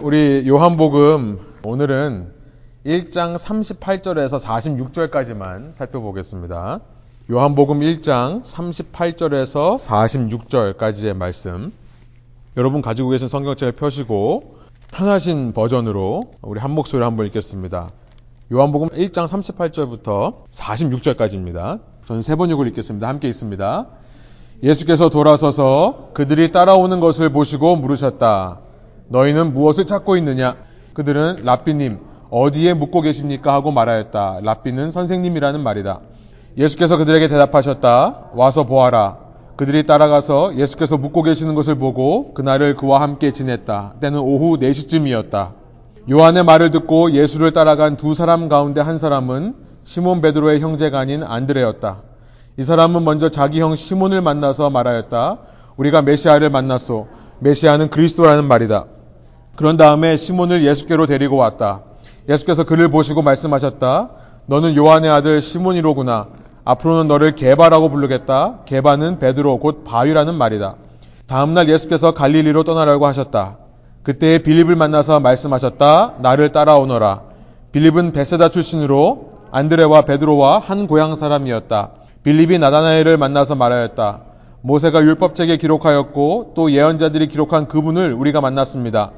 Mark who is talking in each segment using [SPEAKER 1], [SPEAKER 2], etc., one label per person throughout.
[SPEAKER 1] 우리 요한복음 오늘은 1장 38절에서 46절까지만 살펴보겠습니다. 요한복음 1장 38절에서 46절까지의 말씀. 여러분 가지고 계신 성경책을 펴시고 편하신 버전으로 우리 한 목소리 한번 읽겠습니다. 요한복음 1장 38절부터 46절까지입니다. 저는 세번 읽을 읽겠습니다. 함께 있습니다. 예수께서 돌아서서 그들이 따라오는 것을 보시고 물으셨다. 너희는 무엇을 찾고 있느냐? 그들은 랍비님 어디에 묵고 계십니까? 하고 말하였다. 랍비는 선생님이라는 말이다. 예수께서 그들에게 대답하셨다. 와서 보아라. 그들이 따라가서 예수께서 묵고 계시는 것을 보고 그날을 그와 함께 지냈다. 때는 오후 4시쯤이었다. 요한의 말을 듣고 예수를 따라간 두 사람 가운데 한 사람은 시몬 베드로의 형제가 아닌 안드레였다. 이 사람은 먼저 자기 형 시몬을 만나서 말하였다. 우리가 메시아를 만났소. 메시아는 그리스도라는 말이다. 그런 다음에 시몬을 예수께로 데리고 왔다. 예수께서 그를 보시고 말씀하셨다. 너는 요한의 아들 시몬이로구나. 앞으로는 너를 개바라고 부르겠다. 개바는 베드로 곧 바위라는 말이다. 다음날 예수께서 갈릴리로 떠나라고 하셨다. 그때 빌립을 만나서 말씀하셨다. 나를 따라오너라. 빌립은 베세다 출신으로 안드레와 베드로와 한 고향 사람이었다. 빌립이 나다나엘을 만나서 말하였다. 모세가 율법책에 기록하였고 또 예언자들이 기록한 그분을 우리가 만났습니다.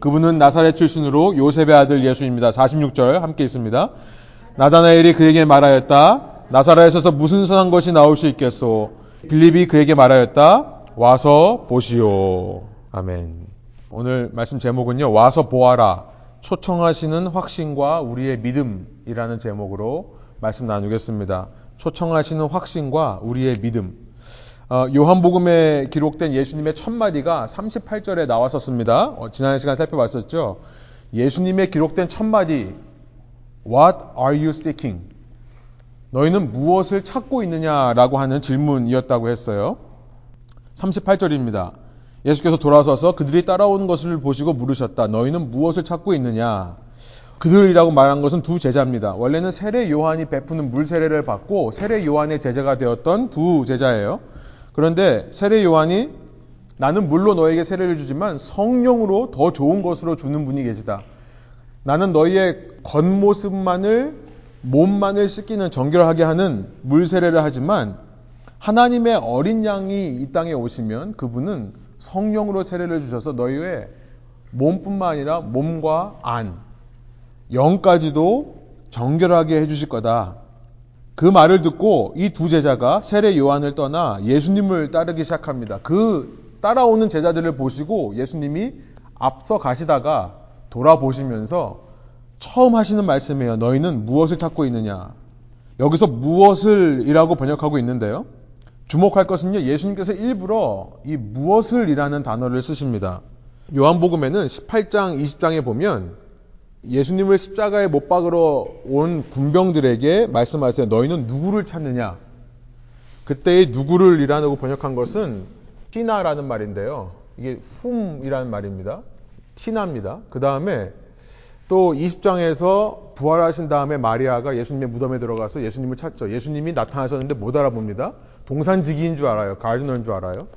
[SPEAKER 1] 그분은 나사렛 출신으로 요셉의 아들 예수입니다. 46절 함께 있습니다. 나다나엘이 그에게 말하였다. 나사렛에서 무슨 선한 것이 나올 수 있겠소? 빌립이 그에게 말하였다. 와서 보시오. 아멘. 오늘 말씀 제목은요. 와서 보아라. 초청하시는 확신과 우리의 믿음이라는 제목으로 말씀 나누겠습니다. 초청하시는 확신과 우리의 믿음. 어, 요한복음에 기록된 예수님의 첫 마디가 38절에 나왔었습니다. 어, 지난 시간 살펴봤었죠. 예수님의 기록된 첫 마디 What are you seeking? 너희는 무엇을 찾고 있느냐라고 하는 질문이었다고 했어요. 38절입니다. 예수께서 돌아서서 그들이 따라오는 것을 보시고 물으셨다. 너희는 무엇을 찾고 있느냐? 그들이라고 말한 것은 두 제자입니다. 원래는 세례 요한이 베푸는 물 세례를 받고 세례 요한의 제자가 되었던 두 제자예요. 그런데 세례 요한이 나는 물로 너에게 세례를 주지만 성령으로 더 좋은 것으로 주는 분이 계시다. 나는 너희의 겉모습만을 몸만을 씻기는 정결하게 하는 물 세례를 하지만 하나님의 어린 양이 이 땅에 오시면 그분은 성령으로 세례를 주셔서 너희의 몸뿐만 아니라 몸과 안, 영까지도 정결하게 해주실 거다. 그 말을 듣고 이 두 제자가 세례 요한을 떠나 예수님을 따르기 시작합니다. 그 따라오는 제자들을 보시고 예수님이 앞서 가시다가 돌아보시면서 처음 하시는 말씀이에요. 너희는 무엇을 찾고 있느냐? 여기서 무엇을 이라고 번역하고 있는데요. 주목할 것은요. 예수님께서 일부러 이 무엇을 이라는 단어를 쓰십니다. 요한복음에는 18장, 20장에 보면 예수님을 십자가에 못 박으러 온 군병들에게 말씀하세요. 너희는 누구를 찾느냐? 그때의 누구를 이라고 번역한 것은 티나라는 말인데요. 이게 훔이라는 말입니다. 티나입니다. 그 다음에 또 20장에서 부활하신 다음에 마리아가 예수님의 무덤에 들어가서 예수님을 찾죠. 예수님이 나타나셨는데 못 알아봅니다. 동산지기인 줄 알아요. 가르디너인 줄 알아요.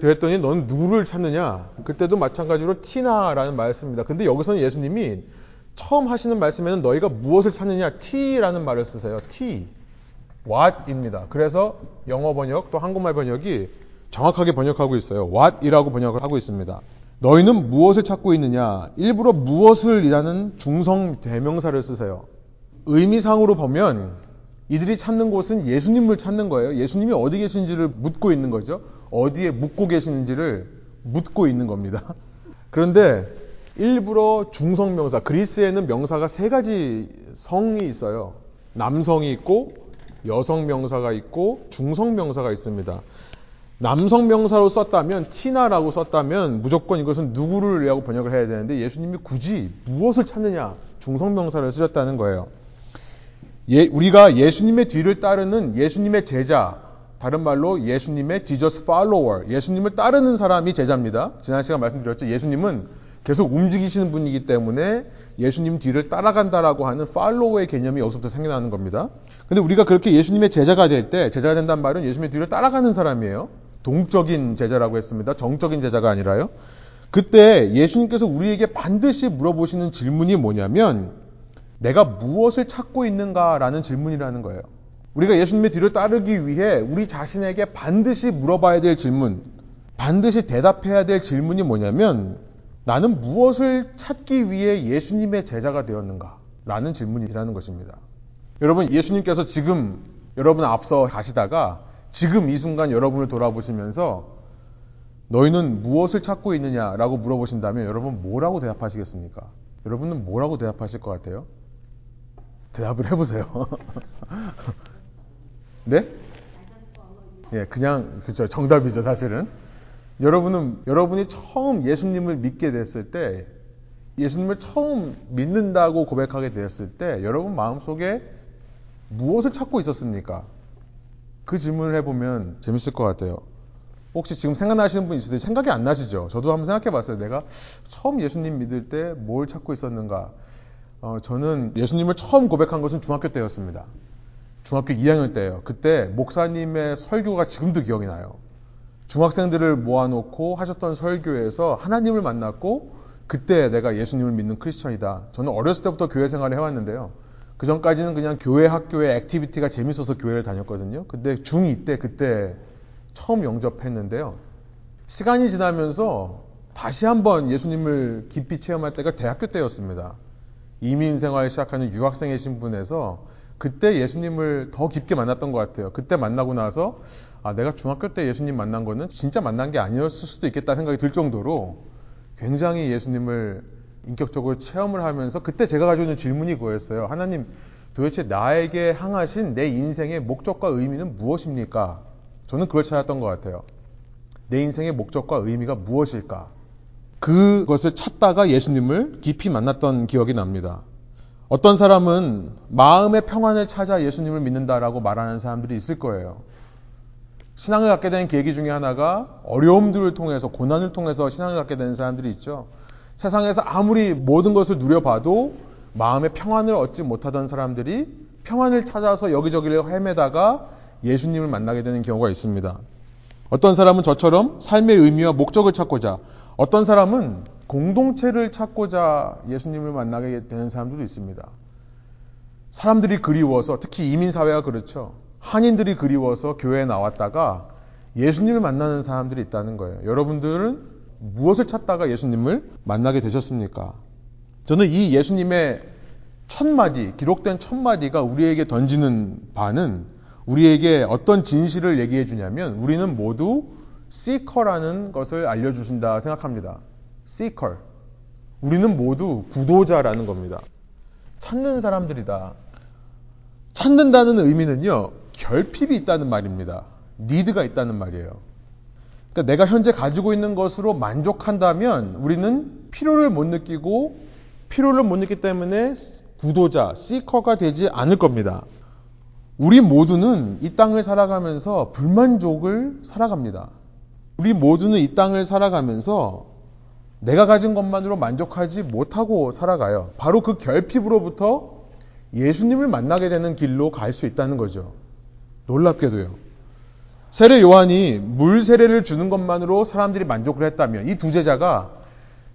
[SPEAKER 1] 그랬더니 너는 누구를 찾느냐? 그때도 마찬가지로 티나라는 말을 씁니다. 근데 여기서는 예수님이 처음 하시는 말씀에는 너희가 무엇을 찾느냐? T라는 말을 쓰세요. T. What입니다. 그래서 영어 번역 또 한국말 번역이 정확하게 번역하고 있어요. What이라고 번역을 하고 있습니다. 너희는 무엇을 찾고 있느냐? 일부러 무엇을 이라는 중성 대명사를 쓰세요. 의미상으로 보면 이들이 찾는 곳은 예수님을 찾는 거예요. 예수님이 어디 계신지를 묻고 있는 거죠. 어디에 묵고 계시는지를 묻고 있는 겁니다. 그런데 일부러 중성명사, 그리스에는 명사가 세 가지 성이 있어요. 남성이 있고, 여성명사가 있고, 중성명사가 있습니다. 남성명사로 썼다면, 티나라고 썼다면, 무조건 이것은 누구를 라고 번역을 해야 되는데, 예수님이 굳이 무엇을 찾느냐, 중성명사를 쓰셨다는 거예요. 예, 우리가 예수님의 뒤를 따르는 예수님의 제자, 다른 말로 예수님의 Jesus follower, 예수님을 따르는 사람이 제자입니다. 지난 시간 말씀드렸죠. 예수님은 계속 움직이시는 분이기 때문에 예수님 뒤를 따라간다라고 하는 팔로우의 개념이 여기서부터 생겨나는 겁니다. 근데 우리가 그렇게 예수님의 제자가 될 때, 제자가 된다는 말은 예수님의 뒤를 따라가는 사람이에요. 동적인 제자라고 했습니다. 정적인 제자가 아니라요. 그때 예수님께서 우리에게 반드시 물어보시는 질문이 뭐냐면 내가 무엇을 찾고 있는가라는 질문이라는 거예요. 우리가 예수님의 뒤를 따르기 위해 우리 자신에게 반드시 물어봐야 될 질문, 반드시 대답해야 될 질문이 뭐냐면 나는 무엇을 찾기 위해 예수님의 제자가 되었는가? 라는 질문이라는 것입니다. 여러분, 예수님께서 지금 여러분 앞서 가시다가 지금 이 순간 여러분을 돌아보시면서 너희는 무엇을 찾고 있느냐라고 물어보신다면 여러분 뭐라고 대답하시겠습니까? 여러분은 뭐라고 대답하실 것 같아요? 대답을 해보세요. 네? 예, 그냥 그죠 정답이죠 사실은. 여러분은 여러분이 처음 예수님을 믿게 됐을 때 예수님을 처음 믿는다고 고백하게 되었을 때 여러분 마음속에 무엇을 찾고 있었습니까? 그 질문을 해보면 재밌을 것 같아요. 혹시 지금 생각나시는 분 있으세요? 생각이 안 나시죠? 저도 한번 생각해 봤어요. 내가 처음 예수님 믿을 때 뭘 찾고 있었는가? 어, 저는 예수님을 처음 고백한 것은 중학교 때였습니다. 중학교 2학년 때예요. 그때 목사님의 설교가 지금도 기억이 나요. 중학생들을 모아놓고 하셨던 설교에서 하나님을 만났고 그때 내가 예수님을 믿는 크리스천이다. 저는 어렸을 때부터 교회 생활을 해왔는데요. 그 전까지는 그냥 교회 학교의 activity가 재밌어서 교회를 다녔거든요. 근데 중2 때 그때 처음 영접했는데요. 시간이 지나면서 다시 한번 예수님을 깊이 체험할 때가 대학교 때였습니다. 이민 생활 시작하는 유학생의 신분에서 그때 예수님을 더 깊게 만났던 것 같아요. 그때 만나고 나서 아, 내가 중학교 때 예수님 만난 거는 진짜 만난 게 아니었을 수도 있겠다 생각이 들 정도로 굉장히 예수님을 인격적으로 체험을 하면서 그때 제가 가지고 있는 질문이 그거였어요. 하나님, 도대체 나에게 향하신 내 인생의 목적과 의미는 무엇입니까? 저는 그걸 찾았던 것 같아요. 내 인생의 목적과 의미가 무엇일까? 그것을 찾다가 예수님을 깊이 만났던 기억이 납니다. 어떤 사람은 마음의 평안을 찾아 예수님을 믿는다라고 말하는 사람들이 있을 거예요. 신앙을 갖게 된 계기 중에 하나가 어려움들을 통해서, 고난을 통해서 신앙을 갖게 되는 사람들이 있죠. 세상에서 아무리 모든 것을 누려봐도 마음의 평안을 얻지 못하던 사람들이 평안을 찾아서 여기저기를 헤매다가 예수님을 만나게 되는 경우가 있습니다. 어떤 사람은 저처럼 삶의 의미와 목적을 찾고자, 어떤 사람은 공동체를 찾고자 예수님을 만나게 되는 사람들도 있습니다. 사람들이 그리워서, 특히 이민사회가 그렇죠. 한인들이 그리워서 교회에 나왔다가 예수님을 만나는 사람들이 있다는 거예요. 여러분들은 무엇을 찾다가 예수님을 만나게 되셨습니까? 저는 이 예수님의 첫 마디, 기록된 첫 마디가 우리에게 던지는 바는 우리에게 어떤 진실을 얘기해 주냐면 우리는 모두 seeker라는 것을 알려주신다 생각합니다. seeker. 우리는 모두 구도자라는 겁니다. 찾는 사람들이다. 찾는다는 의미는요, 결핍이 있다는 말입니다. 니드가 있다는 말이에요. 그러니까 내가 현재 가지고 있는 것으로 만족한다면 우리는 필요를 못 느끼고 필요를 못 느끼기 때문에 구도자, 시커가 되지 않을 겁니다. 우리 모두는 이 땅을 살아가면서 불만족을 살아갑니다. 우리 모두는 이 땅을 살아가면서 내가 가진 것만으로 만족하지 못하고 살아가요. 바로 그 결핍으로부터 예수님을 만나게 되는 길로 갈 수 있다는 거죠. 놀랍게도요. 세례 요한이 물 세례를 주는 것만으로 사람들이 만족을 했다면 이 두 제자가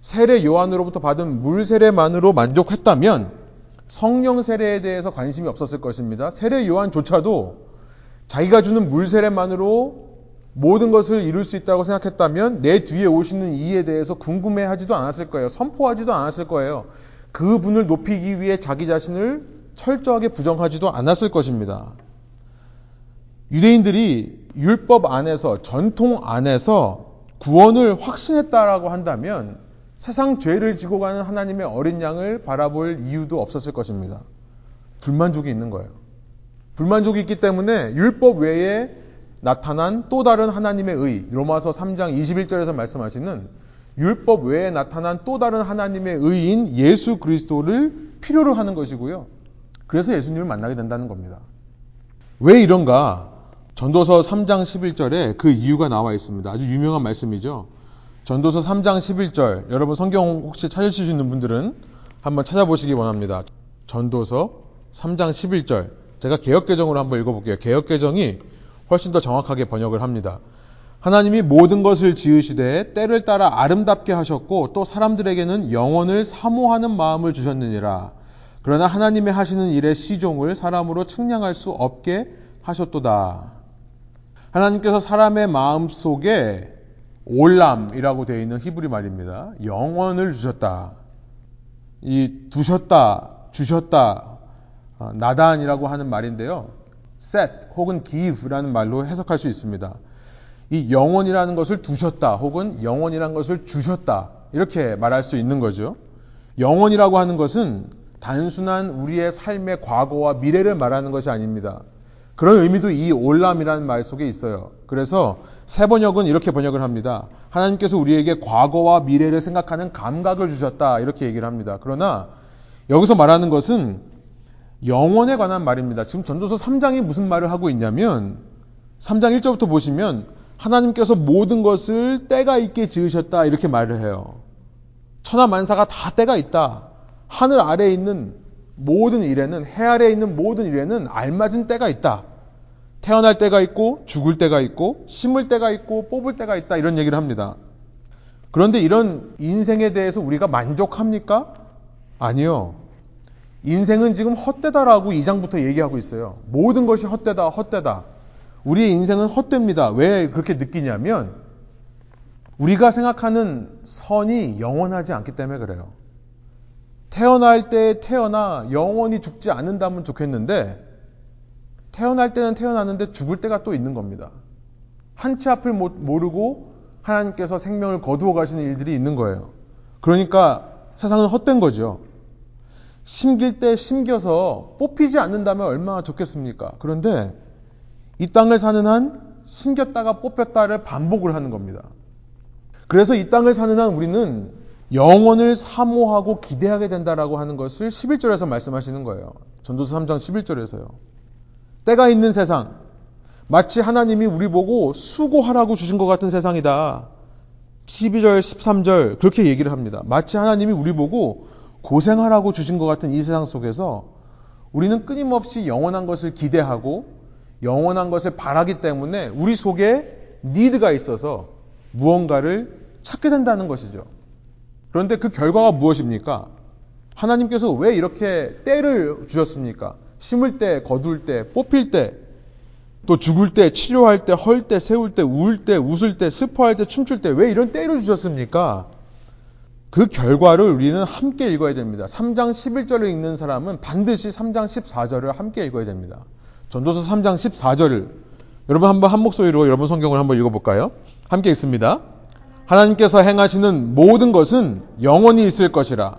[SPEAKER 1] 세례 요한으로부터 받은 물 세례만으로 만족했다면 성령 세례에 대해서 관심이 없었을 것입니다. 세례 요한조차도 자기가 주는 물 세례만으로 모든 것을 이룰 수 있다고 생각했다면 내 뒤에 오시는 이에 대해서 궁금해하지도 않았을 거예요. 선포하지도 않았을 거예요. 그 분을 높이기 위해 자기 자신을 철저하게 부정하지도 않았을 것입니다. 유대인들이 율법 안에서 전통 안에서 구원을 확신했다라고 한다면 세상 죄를 지고 가는 하나님의 어린 양을 바라볼 이유도 없었을 것입니다. 불만족이 있는 거예요. 불만족이 있기 때문에 율법 외에 나타난 또 다른 하나님의 의, 로마서 3장 21절에서 말씀하시는 율법 외에 나타난 또 다른 하나님의 의인 예수 그리스도를 필요로 하는 것이고요. 그래서 예수님을 만나게 된다는 겁니다. 왜 이런가? 전도서 3장 11절에 그 이유가 나와 있습니다. 아주 유명한 말씀이죠. 전도서 3장 11절. 여러분 성경 혹시 찾으실 수 있는 분들은 한번 찾아보시기 원합니다. 전도서 3장 11절. 제가 개혁개정으로 한번 읽어볼게요. 개혁개정이 훨씬 더 정확하게 번역을 합니다. 하나님이 모든 것을 지으시되 때를 따라 아름답게 하셨고 또 사람들에게는 영혼을 사모하는 마음을 주셨느니라. 그러나 하나님의 하시는 일의 시종을 사람으로 측량할 수 없게 하셨도다. 하나님께서 사람의 마음 속에 올람이라고 되어 있는 히브리 말입니다. 영혼을 주셨다. 이 두셨다, 주셨다, 어, 나단이라고 하는 말인데요. set 혹은 give라는 말로 해석할 수 있습니다. 이 영혼이라는 것을 두셨다 혹은 영혼이라는 것을 주셨다 이렇게 말할 수 있는 거죠. 영혼이라고 하는 것은 단순한 우리의 삶의 과거와 미래를 말하는 것이 아닙니다. 그런 의미도 이 올람이라는 말 속에 있어요. 그래서 세 번역은 이렇게 번역을 합니다. 하나님께서 우리에게 과거와 미래를 생각하는 감각을 주셨다. 이렇게 얘기를 합니다. 그러나 여기서 말하는 것은 영혼에 관한 말입니다. 지금 전도서 3장이 무슨 말을 하고 있냐면 3장 1절부터 보시면 하나님께서 모든 것을 때가 있게 지으셨다. 이렇게 말을 해요. 천하 만사가 다 때가 있다. 하늘 아래에 있는 모든 일에는 해 아래에 있는 모든 일에는 알맞은 때가 있다. 태어날 때가 있고 죽을 때가 있고 심을 때가 있고 뽑을 때가 있다 이런 얘기를 합니다. 그런데 이런 인생에 대해서 우리가 만족합니까? 아니요. 인생은 지금 헛되다라고 2장부터 얘기하고 있어요. 모든 것이 헛되다, 헛되다. 우리의 인생은 헛됩니다. 왜 그렇게 느끼냐면 우리가 생각하는 선이 영원하지 않기 때문에 그래요. 태어날 때 태어나 영원히 죽지 않는다면 좋겠는데 태어날 때는 태어났는데 죽을 때가 또 있는 겁니다. 한치 앞을 모르고 하나님께서 생명을 거두어 가시는 일들이 있는 거예요. 그러니까 세상은 헛된 거죠. 심길 때 심겨서 뽑히지 않는다면 얼마나 좋겠습니까? 그런데 이 땅을 사는 한 심겼다가 뽑혔다를 반복을 하는 겁니다. 그래서 이 땅을 사는 한 우리는 영혼을 사모하고 기대하게 된다라고 하는 것을 11절에서 말씀하시는 거예요. 전도서 3장 11절에서요. 때가 있는 세상, 마치 하나님이 우리 보고 수고하라고 주신 것 같은 세상이다. 12절, 13절 그렇게 얘기를 합니다. 마치 하나님이 우리 보고 고생하라고 주신 것 같은 이 세상 속에서 우리는 끊임없이 영원한 것을 기대하고 영원한 것을 바라기 때문에 우리 속에 니드가 있어서 무언가를 찾게 된다는 것이죠. 그런데 그 결과가 무엇입니까? 하나님께서 왜 이렇게 때를 주셨습니까? 심을 때, 거둘 때, 뽑힐 때, 또 죽을 때, 치료할 때, 헐 때, 세울 때, 울 때, 웃을 때, 슬퍼할 때, 춤출 때, 왜 이런 때를 주셨습니까? 그 결과를 우리는 함께 읽어야 됩니다. 3장 11절을 읽는 사람은 반드시 3장 14절을 함께 읽어야 됩니다. 전도서 3장 14절을 여러분 한번 한 목소리로 여러분 성경을 한번 읽어볼까요? 함께 읽습니다. 하나님께서 행하시는 모든 것은 영원히 있을 것이라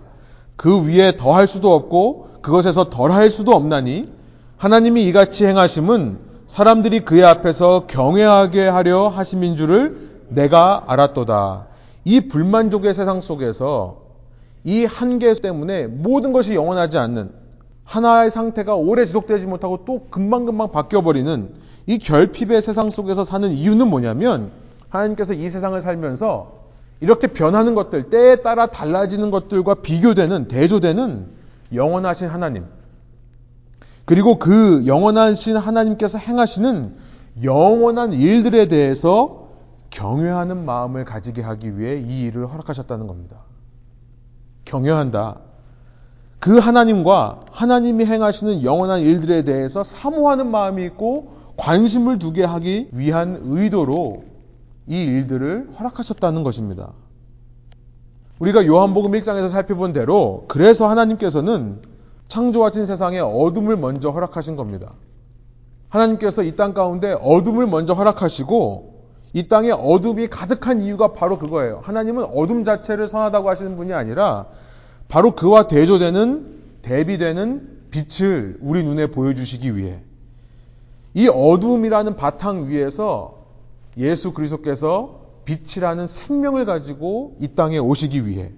[SPEAKER 1] 그 위에 더할 수도 없고 그것에서 덜할 수도 없나니 하나님이 이같이 행하심은 사람들이 그의 앞에서 경외하게 하려 하심인 줄을 내가 알았도다. 이 불만족의 세상 속에서 이 한계 때문에 모든 것이 영원하지 않는 하나의 상태가 오래 지속되지 못하고 또 금방금방 바뀌어버리는 이 결핍의 세상 속에서 사는 이유는 뭐냐면 하나님께서 이 세상을 살면서 이렇게 변하는 것들, 때에 따라 달라지는 것들과 비교되는, 대조되는 영원하신 하나님. 그리고 그 영원하신 하나님께서 행하시는 영원한 일들에 대해서 경외하는 마음을 가지게 하기 위해 이 일을 허락하셨다는 겁니다. 경외한다. 그 하나님과 하나님이 행하시는 영원한 일들에 대해서 사모하는 마음이 있고 관심을 두게 하기 위한 의도로 이 일들을 허락하셨다는 것입니다. 우리가 요한복음 1장에서 살펴본 대로 그래서 하나님께서는 창조하신 세상에 어둠을 먼저 허락하신 겁니다. 하나님께서 이 땅 가운데 어둠을 먼저 허락하시고 이 땅에 어둠이 가득한 이유가 바로 그거예요. 하나님은 어둠 자체를 선하다고 하시는 분이 아니라 바로 그와 대조되는 대비되는 빛을 우리 눈에 보여주시기 위해 이 어둠이라는 바탕 위에서 예수 그리스도께서 빛이라는 생명을 가지고 이 땅에 오시기 위해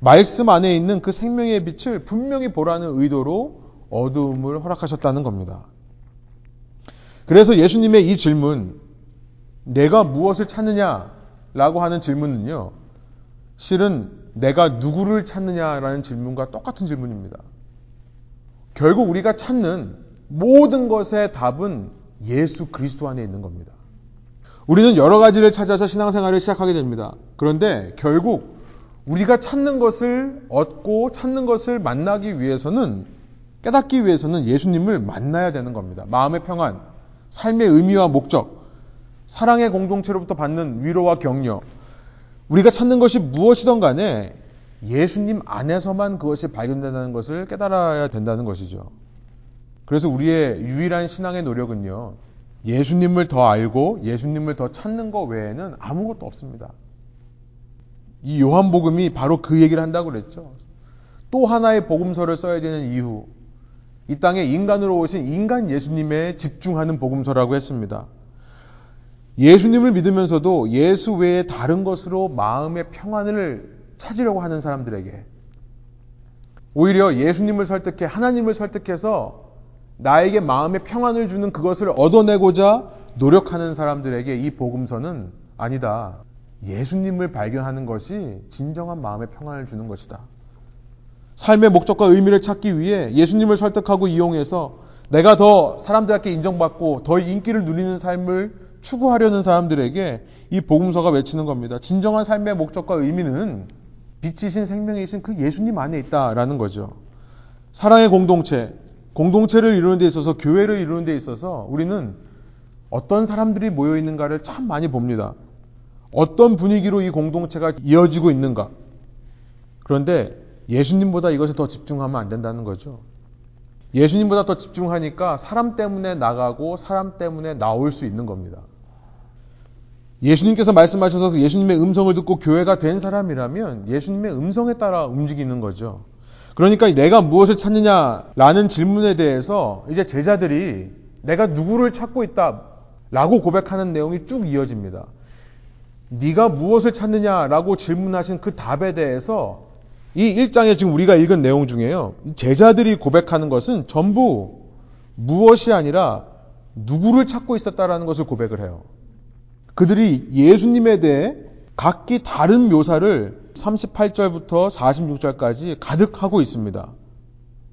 [SPEAKER 1] 말씀 안에 있는 그 생명의 빛을 분명히 보라는 의도로 어두움을 허락하셨다는 겁니다. 그래서 예수님의 이 질문, 내가 무엇을 찾느냐라고 하는 질문은요, 실은 내가 누구를 찾느냐라는 질문과 똑같은 질문입니다. 결국 우리가 찾는 모든 것의 답은 예수 그리스도 안에 있는 겁니다. 우리는 여러 가지를 찾아서 신앙생활을 시작하게 됩니다. 그런데 결국 우리가 찾는 것을 얻고 찾는 것을 만나기 위해서는 깨닫기 위해서는 예수님을 만나야 되는 겁니다. 마음의 평안, 삶의 의미와 목적, 사랑의 공동체로부터 받는 위로와 격려. 우리가 찾는 것이 무엇이든 간에 예수님 안에서만 그것이 발견된다는 것을 깨달아야 된다는 것이죠. 그래서 우리의 유일한 신앙의 노력은요, 예수님을 더 알고 예수님을 더 찾는 것 외에는 아무것도 없습니다. 이 요한복음이 바로 그 얘기를 한다고 그랬죠. 또 하나의 복음서를 써야 되는 이유. 이 땅에 인간으로 오신 인간 예수님에 집중하는 복음서라고 했습니다. 예수님을 믿으면서도 예수 외에 다른 것으로 마음의 평안을 찾으려고 하는 사람들에게 오히려 예수님을 설득해 하나님을 설득해서 나에게 마음의 평안을 주는 그것을 얻어내고자 노력하는 사람들에게 이 복음서는 아니다. 예수님을 발견하는 것이 진정한 마음의 평안을 주는 것이다. 삶의 목적과 의미를 찾기 위해 예수님을 설득하고 이용해서 내가 더 사람들에게 인정받고 더 인기를 누리는 삶을 추구하려는 사람들에게 이 복음서가 외치는 겁니다. 진정한 삶의 목적과 의미는 빛이신 생명이신 그 예수님 안에 있다라는 거죠. 사랑의 공동체, 공동체를 이루는 데 있어서 교회를 이루는 데 있어서 우리는 어떤 사람들이 모여 있는가를 참 많이 봅니다. 어떤 분위기로 이 공동체가 이어지고 있는가. 그런데 예수님보다 이것에 더 집중하면 안 된다는 거죠. 예수님보다 더 집중하니까 사람 때문에 나가고 사람 때문에 나올 수 있는 겁니다. 예수님께서 말씀하셔서 예수님의 음성을 듣고 교회가 된 사람이라면 예수님의 음성에 따라 움직이는 거죠. 그러니까 내가 무엇을 찾느냐라는 질문에 대해서 이제 제자들이 내가 누구를 찾고 있다 라고 고백하는 내용이 쭉 이어집니다. 네가 무엇을 찾느냐라고 질문하신 그 답에 대해서 이 1장에 지금 우리가 읽은 내용 중에요. 제자들이 고백하는 것은 전부 무엇이 아니라 누구를 찾고 있었다라는 것을 고백을 해요. 그들이 예수님에 대해 각기 다른 묘사를 38절부터 46절까지 가득하고 있습니다.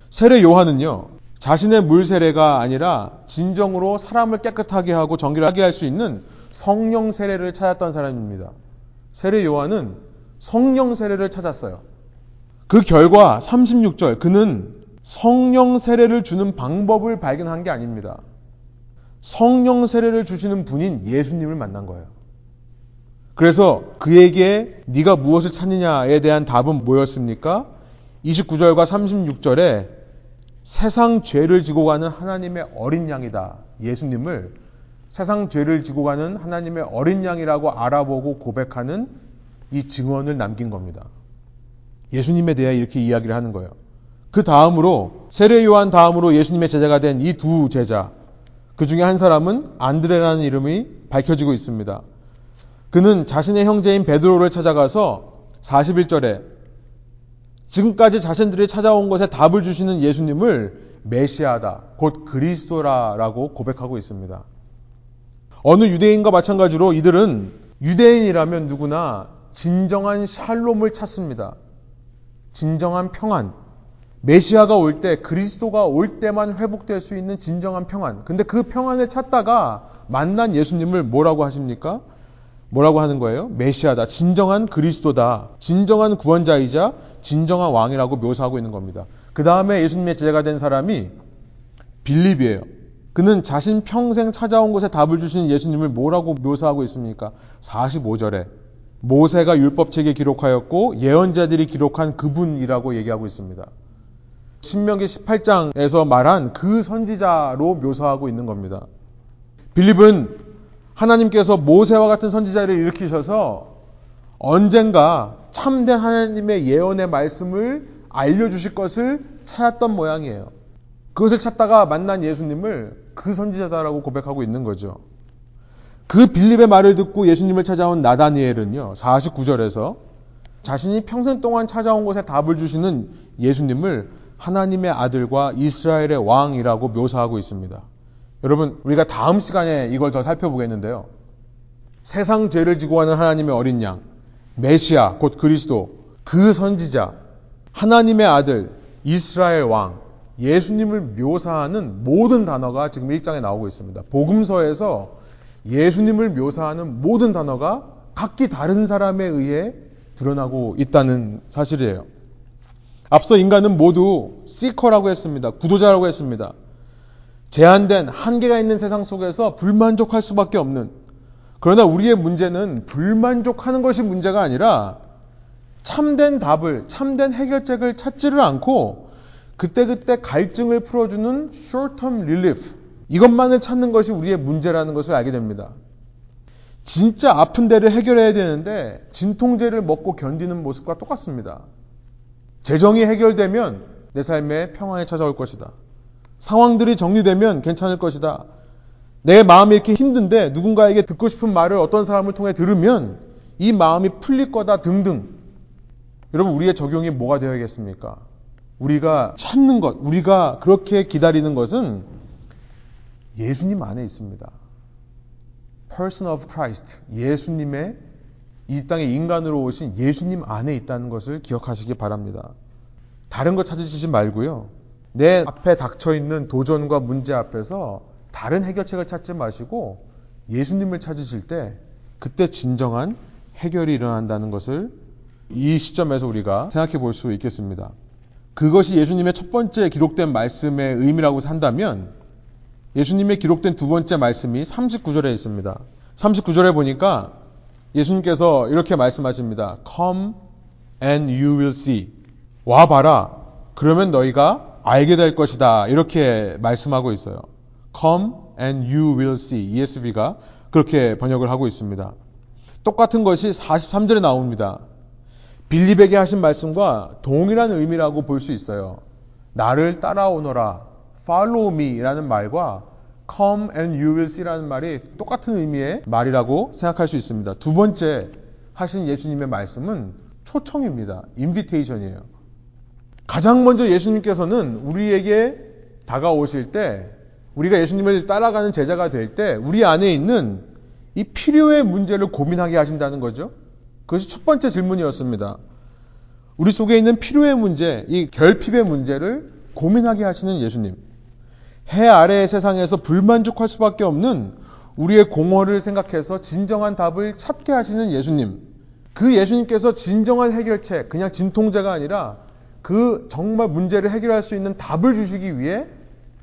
[SPEAKER 1] 세례 요한은요, 자신의 물 세례가 아니라 진정으로 사람을 깨끗하게 하고 정결하게 할 수 있는 성령 세례를 찾았던 사람입니다. 세례 요한은 성령 세례를 찾았어요. 그 결과 36절 그는 성령 세례를 주는 방법을 발견한 게 아닙니다. 성령 세례를 주시는 분인 예수님을 만난 거예요. 그래서 그에게 네가 무엇을 찾느냐에 대한 답은 뭐였습니까? 29절과 36절에 세상 죄를 지고 가는 하나님의 어린 양이다. 예수님을 세상 죄를 지고 가는 하나님의 어린 양이라고 알아보고 고백하는 이 증언을 남긴 겁니다. 예수님에 대해 이렇게 이야기를 하는 거예요. 그 다음으로 세례 요한 다음으로 예수님의 제자가 된 이 두 제자 그 중에 한 사람은 안드레라는 이름이 밝혀지고 있습니다. 그는 자신의 형제인 베드로를 찾아가서 41절에 지금까지 자신들이 찾아온 것에 답을 주시는 예수님을 메시아다, 곧 그리스도라라고 고백하고 있습니다. 어느 유대인과 마찬가지로 이들은 유대인이라면 누구나 진정한 샬롬을 찾습니다. 진정한 평안. 메시아가 올 때, 그리스도가 올 때만 회복될 수 있는 진정한 평안. 근데 그 평안을 찾다가 만난 예수님을 뭐라고 하십니까? 뭐라고 하는 거예요? 메시아다. 진정한 그리스도다. 진정한 구원자이자 진정한 왕이라고 묘사하고 있는 겁니다. 그 다음에 예수님의 제자가 된 사람이 빌립이에요. 그는 자신 평생 찾아온 곳에 답을 주신 예수님을 뭐라고 묘사하고 있습니까? 45절에 모세가 율법책에 기록하였고 예언자들이 기록한 그분이라고 얘기하고 있습니다. 신명기 18장에서 말한 그 선지자로 묘사하고 있는 겁니다. 빌립은 하나님께서 모세와 같은 선지자를 일으키셔서 언젠가 참된 하나님의 예언의 말씀을 알려주실 것을 찾았던 모양이에요. 그것을 찾다가 만난 예수님을 그 선지자다라고 고백하고 있는 거죠. 그 빌립의 말을 듣고 예수님을 찾아온 나다니엘은요, 49절에서 자신이 평생 동안 찾아온 곳에 답을 주시는 예수님을 하나님의 아들과 이스라엘의 왕이라고 묘사하고 있습니다. 여러분, 우리가 다음 시간에 이걸 더 살펴보겠는데요. 세상 죄를 지고 가는 하나님의 어린 양, 메시아, 곧 그리스도, 그 선지자, 하나님의 아들, 이스라엘 왕, 예수님을 묘사하는 모든 단어가 지금 1장에 나오고 있습니다. 복음서에서 예수님을 묘사하는 모든 단어가 각기 다른 사람에 의해 드러나고 있다는 사실이에요. 앞서 인간은 모두 시커라고 했습니다. 구도자라고 했습니다. 제한된 한계가 있는 세상 속에서 불만족할 수밖에 없는 그러나 우리의 문제는 불만족하는 것이 문제가 아니라 참된 답을 참된 해결책을 찾지를 않고 그때그때 갈증을 풀어주는 short-term relief 이것만을 찾는 것이 우리의 문제라는 것을 알게 됩니다. 진짜 아픈 데를 해결해야 되는데 진통제를 먹고 견디는 모습과 똑같습니다. 재정이 해결되면 내 삶에 평안이 찾아올 것이다. 상황들이 정리되면 괜찮을 것이다. 내 마음이 이렇게 힘든데 누군가에게 듣고 싶은 말을 어떤 사람을 통해 들으면 이 마음이 풀릴 거다 등등. 여러분 우리의 적용이 뭐가 되어야겠습니까? 우리가 찾는 것, 우리가 그렇게 기다리는 것은 예수님 안에 있습니다. Person of Christ, 예수님의 이 땅에 인간으로 오신 예수님 안에 있다는 것을 기억하시기 바랍니다. 다른 거 찾으시지 말고요. 내 앞에 닥쳐 있는 도전과 문제 앞에서 다른 해결책을 찾지 마시고 예수님을 찾으실 때 그때 진정한 해결이 일어난다는 것을 이 시점에서 우리가 생각해 볼 수 있겠습니다. 그것이 예수님의 첫 번째 기록된 말씀의 의미라고 산다면 예수님의 기록된 두 번째 말씀이 39절에 있습니다. 39절에 보니까 예수님께서 이렇게 말씀하십니다. Come and you will see. 와 봐라. 그러면 너희가 알게 될 것이다. 이렇게 말씀하고 있어요. Come and you will see. ESV가 그렇게 번역을 하고 있습니다. 똑같은 것이 43절에 나옵니다. 빌립에게 하신 말씀과 동일한 의미라고 볼 수 있어요. 나를 따라오너라. follow me 라는 말과 come and you will see라는 말이 똑같은 의미의 말이라고 생각할 수 있습니다. 두 번째 하신 예수님의 말씀은 초청입니다. 인비테이션이에요. 가장 먼저 예수님께서는 우리에게 다가오실 때 우리가 예수님을 따라가는 제자가 될 때 우리 안에 있는 이 필요의 문제를 고민하게 하신다는 거죠. 그것이 첫 번째 질문이었습니다. 우리 속에 있는 필요의 문제, 이 결핍의 문제를 고민하게 하시는 예수님. 해 아래의 세상에서 불만족할 수밖에 없는 우리의 공허를 생각해서 진정한 답을 찾게 하시는 예수님. 그 예수님께서 진정한 해결책, 그냥 진통제가 아니라 그 정말 문제를 해결할 수 있는 답을 주시기 위해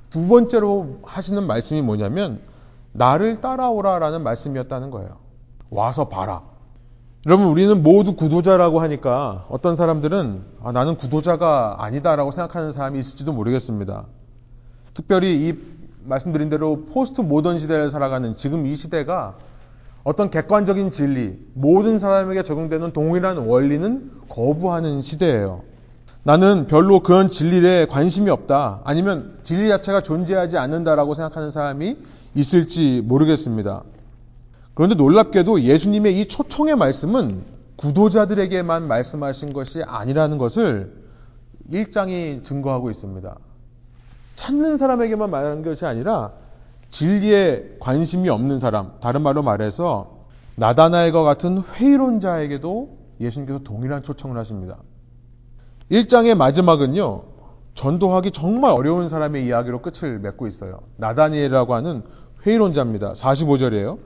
[SPEAKER 1] 두 번째로 하시는 말씀이 뭐냐면 나를 따라오라라는 말씀이었다는 거예요. 와서 봐라. 여러분 우리는 모두 구도자라고 하니까 어떤 사람들은 아, 나는 구도자가 아니다라고 생각하는 사람이 있을지도 모르겠습니다. 특별히 이 말씀드린 대로 포스트 모던 시대를 살아가는 지금 이 시대가 어떤 객관적인 진리, 모든 사람에게 적용되는 동일한 원리는 거부하는 시대예요. 나는 별로 그런 진리에 관심이 없다. 아니면 진리 자체가 존재하지 않는다라고 생각하는 사람이 있을지 모르겠습니다. 그런데 놀랍게도 예수님의 이 초청의 말씀은 구도자들에게만 말씀하신 것이 아니라는 것을 1장이 증거하고 있습니다. 찾는 사람에게만 말하는 것이 아니라 진리에 관심이 없는 사람, 다른 말로 말해서 나다나엘과 같은 회의론자에게도 예수님께서 동일한 초청을 하십니다. 1장의 마지막은요, 전도하기 정말 어려운 사람의 이야기로 끝을 맺고 있어요. 나다니엘이라고 하는 회의론자입니다. 45절이에요.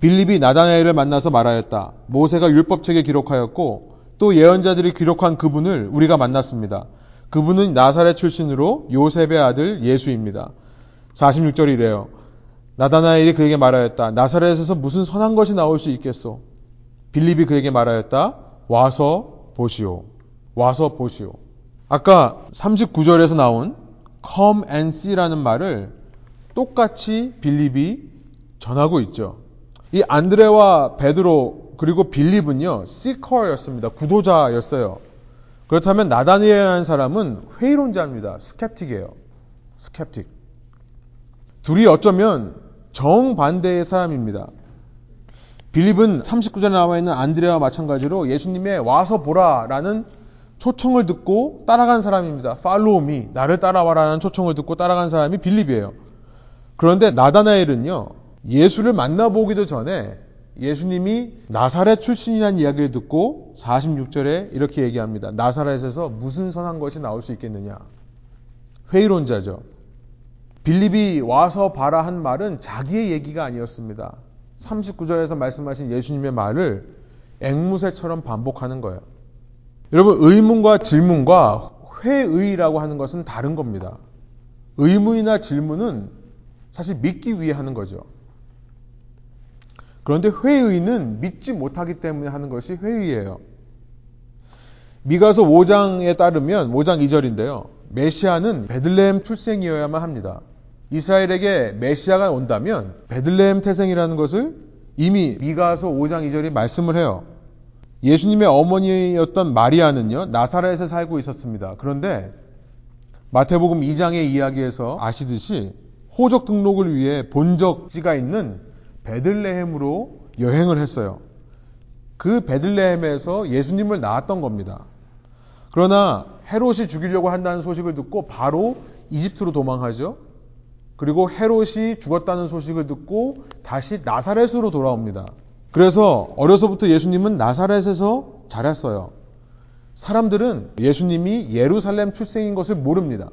[SPEAKER 1] 빌립이 나다나엘을 만나서 말하였다. 모세가 율법책에 기록하였고 또 예언자들이 기록한 그분을 우리가 만났습니다. 그분은 나사렛 출신으로 요셉의 아들 예수입니다. 46절이 래요. 나다나엘이 그에게 말하였다. 나사렛에서 무슨 선한 것이 나올 수 있겠소? 빌립이 그에게 말하였다. 와서 보시오. 와서 보시오. 아까 39절에서 나온 come and see라는 말을 똑같이 빌립이 전하고 있죠. 이 안드레와 베드로 그리고 빌립은요 시커였습니다. 구도자였어요. 그렇다면 나다니엘이라는 사람은 회의론자입니다. 스캡틱이에요. 스캡틱. 둘이 어쩌면 정반대의 사람입니다. 빌립은 39절에 나와 있는 안드레와 마찬가지로 예수님의 와서 보라라는 초청을 듣고 따라간 사람입니다. Follow me. 나를 따라와라는 초청을 듣고 따라간 사람이 빌립이에요. 그런데 나다나엘은요. 예수를 만나보기도 전에 예수님이 나사렛 출신이라는 이야기를 듣고 46절에 이렇게 얘기합니다. 나사렛에서 무슨 선한 것이 나올 수 있겠느냐? 회의론자죠. 빌립이 와서 봐라 한 말은 자기의 얘기가 아니었습니다. 39절에서 말씀하신 예수님의 말을 앵무새처럼 반복하는 거예요. 여러분, 의문과 질문과 회의라고 하는 것은 다른 겁니다. 의문이나 질문은 사실 믿기 위해 하는 거죠. 그런데 회의는 믿지 못하기 때문에 하는 것이 회의예요. 미가서 5장에 따르면 5장 2절인데요. 메시아는 베들레헴 출생이어야만 합니다. 이스라엘에게 메시아가 온다면 베들레헴 태생이라는 것을 이미 미가서 5장 2절이 말씀을 해요. 예수님의 어머니였던 마리아는요, 나사렛에 살고 있었습니다. 그런데 마태복음 2장의 이야기에서 아시듯이 호적 등록을 위해 본적지가 있는 베들레헴으로 여행을 했어요. 그 베들레헴에서 예수님을 낳았던 겁니다. 그러나 헤롯이 죽이려고 한다는 소식을 듣고 바로 이집트로 도망하죠. 그리고 헤롯이 죽었다는 소식을 듣고 다시 나사렛으로 돌아옵니다. 그래서 어려서부터 예수님은 나사렛에서 자랐어요. 사람들은 예수님이 예루살렘 출생인 것을 모릅니다.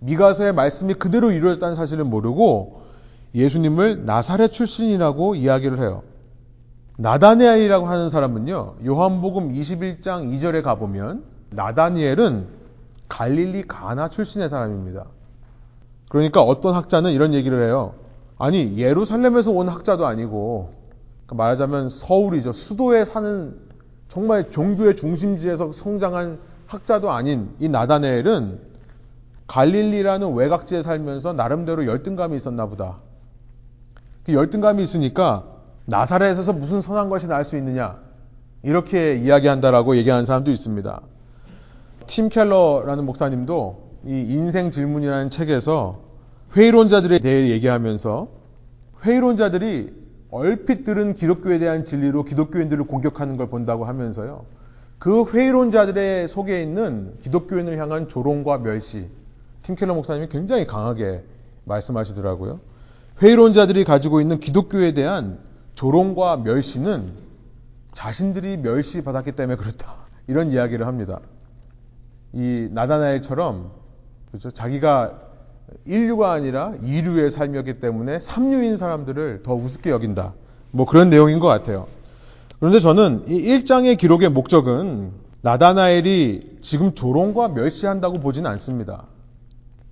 [SPEAKER 1] 미가서의 말씀이 그대로 이루어졌다는 사실을 모르고 예수님을 나사렛 출신이라고 이야기를 해요. 나다니엘이라고 하는 사람은요, 요한복음 21장 2절에 가보면, 나다니엘은 갈릴리 가나 출신의 사람입니다. 그러니까 어떤 학자는 이런 얘기를 해요. 아니, 예루살렘에서 온 학자도 아니고, 그러니까 말하자면 서울이죠. 수도에 사는 정말 종교의 중심지에서 성장한 학자도 아닌 이 나다니엘은 갈릴리라는 외곽지에 살면서 나름대로 열등감이 있었나 보다. 그 열등감이 있으니까 나사렛에서 무슨 선한 것이 날 수 있느냐 이렇게 이야기한다라고 얘기하는 사람도 있습니다. 팀 켈러라는 목사님도 이 인생 질문이라는 책에서 회의론자들에 대해 얘기하면서 회의론자들이 얼핏 들은 기독교에 대한 진리로 기독교인들을 공격하는 걸 본다고 하면서요. 그 회의론자들의 속에 있는 기독교인을 향한 조롱과 멸시, 팀켈러 목사님이 굉장히 강하게 말씀하시더라고요. 회의론자들이 가지고 있는 기독교에 대한 조롱과 멸시는 자신들이 멸시받았기 때문에 그렇다. 이런 이야기를 합니다. 이 나다나엘처럼 그렇죠? 자기가 인류가 아니라 이류의 삶이었기 때문에 삼류인 사람들을 더 우습게 여긴다. 뭐 그런 내용인 것 같아요. 그런데 저는 이 1장의 기록의 목적은 나다나엘이 지금 조롱과 멸시한다고 보지는 않습니다.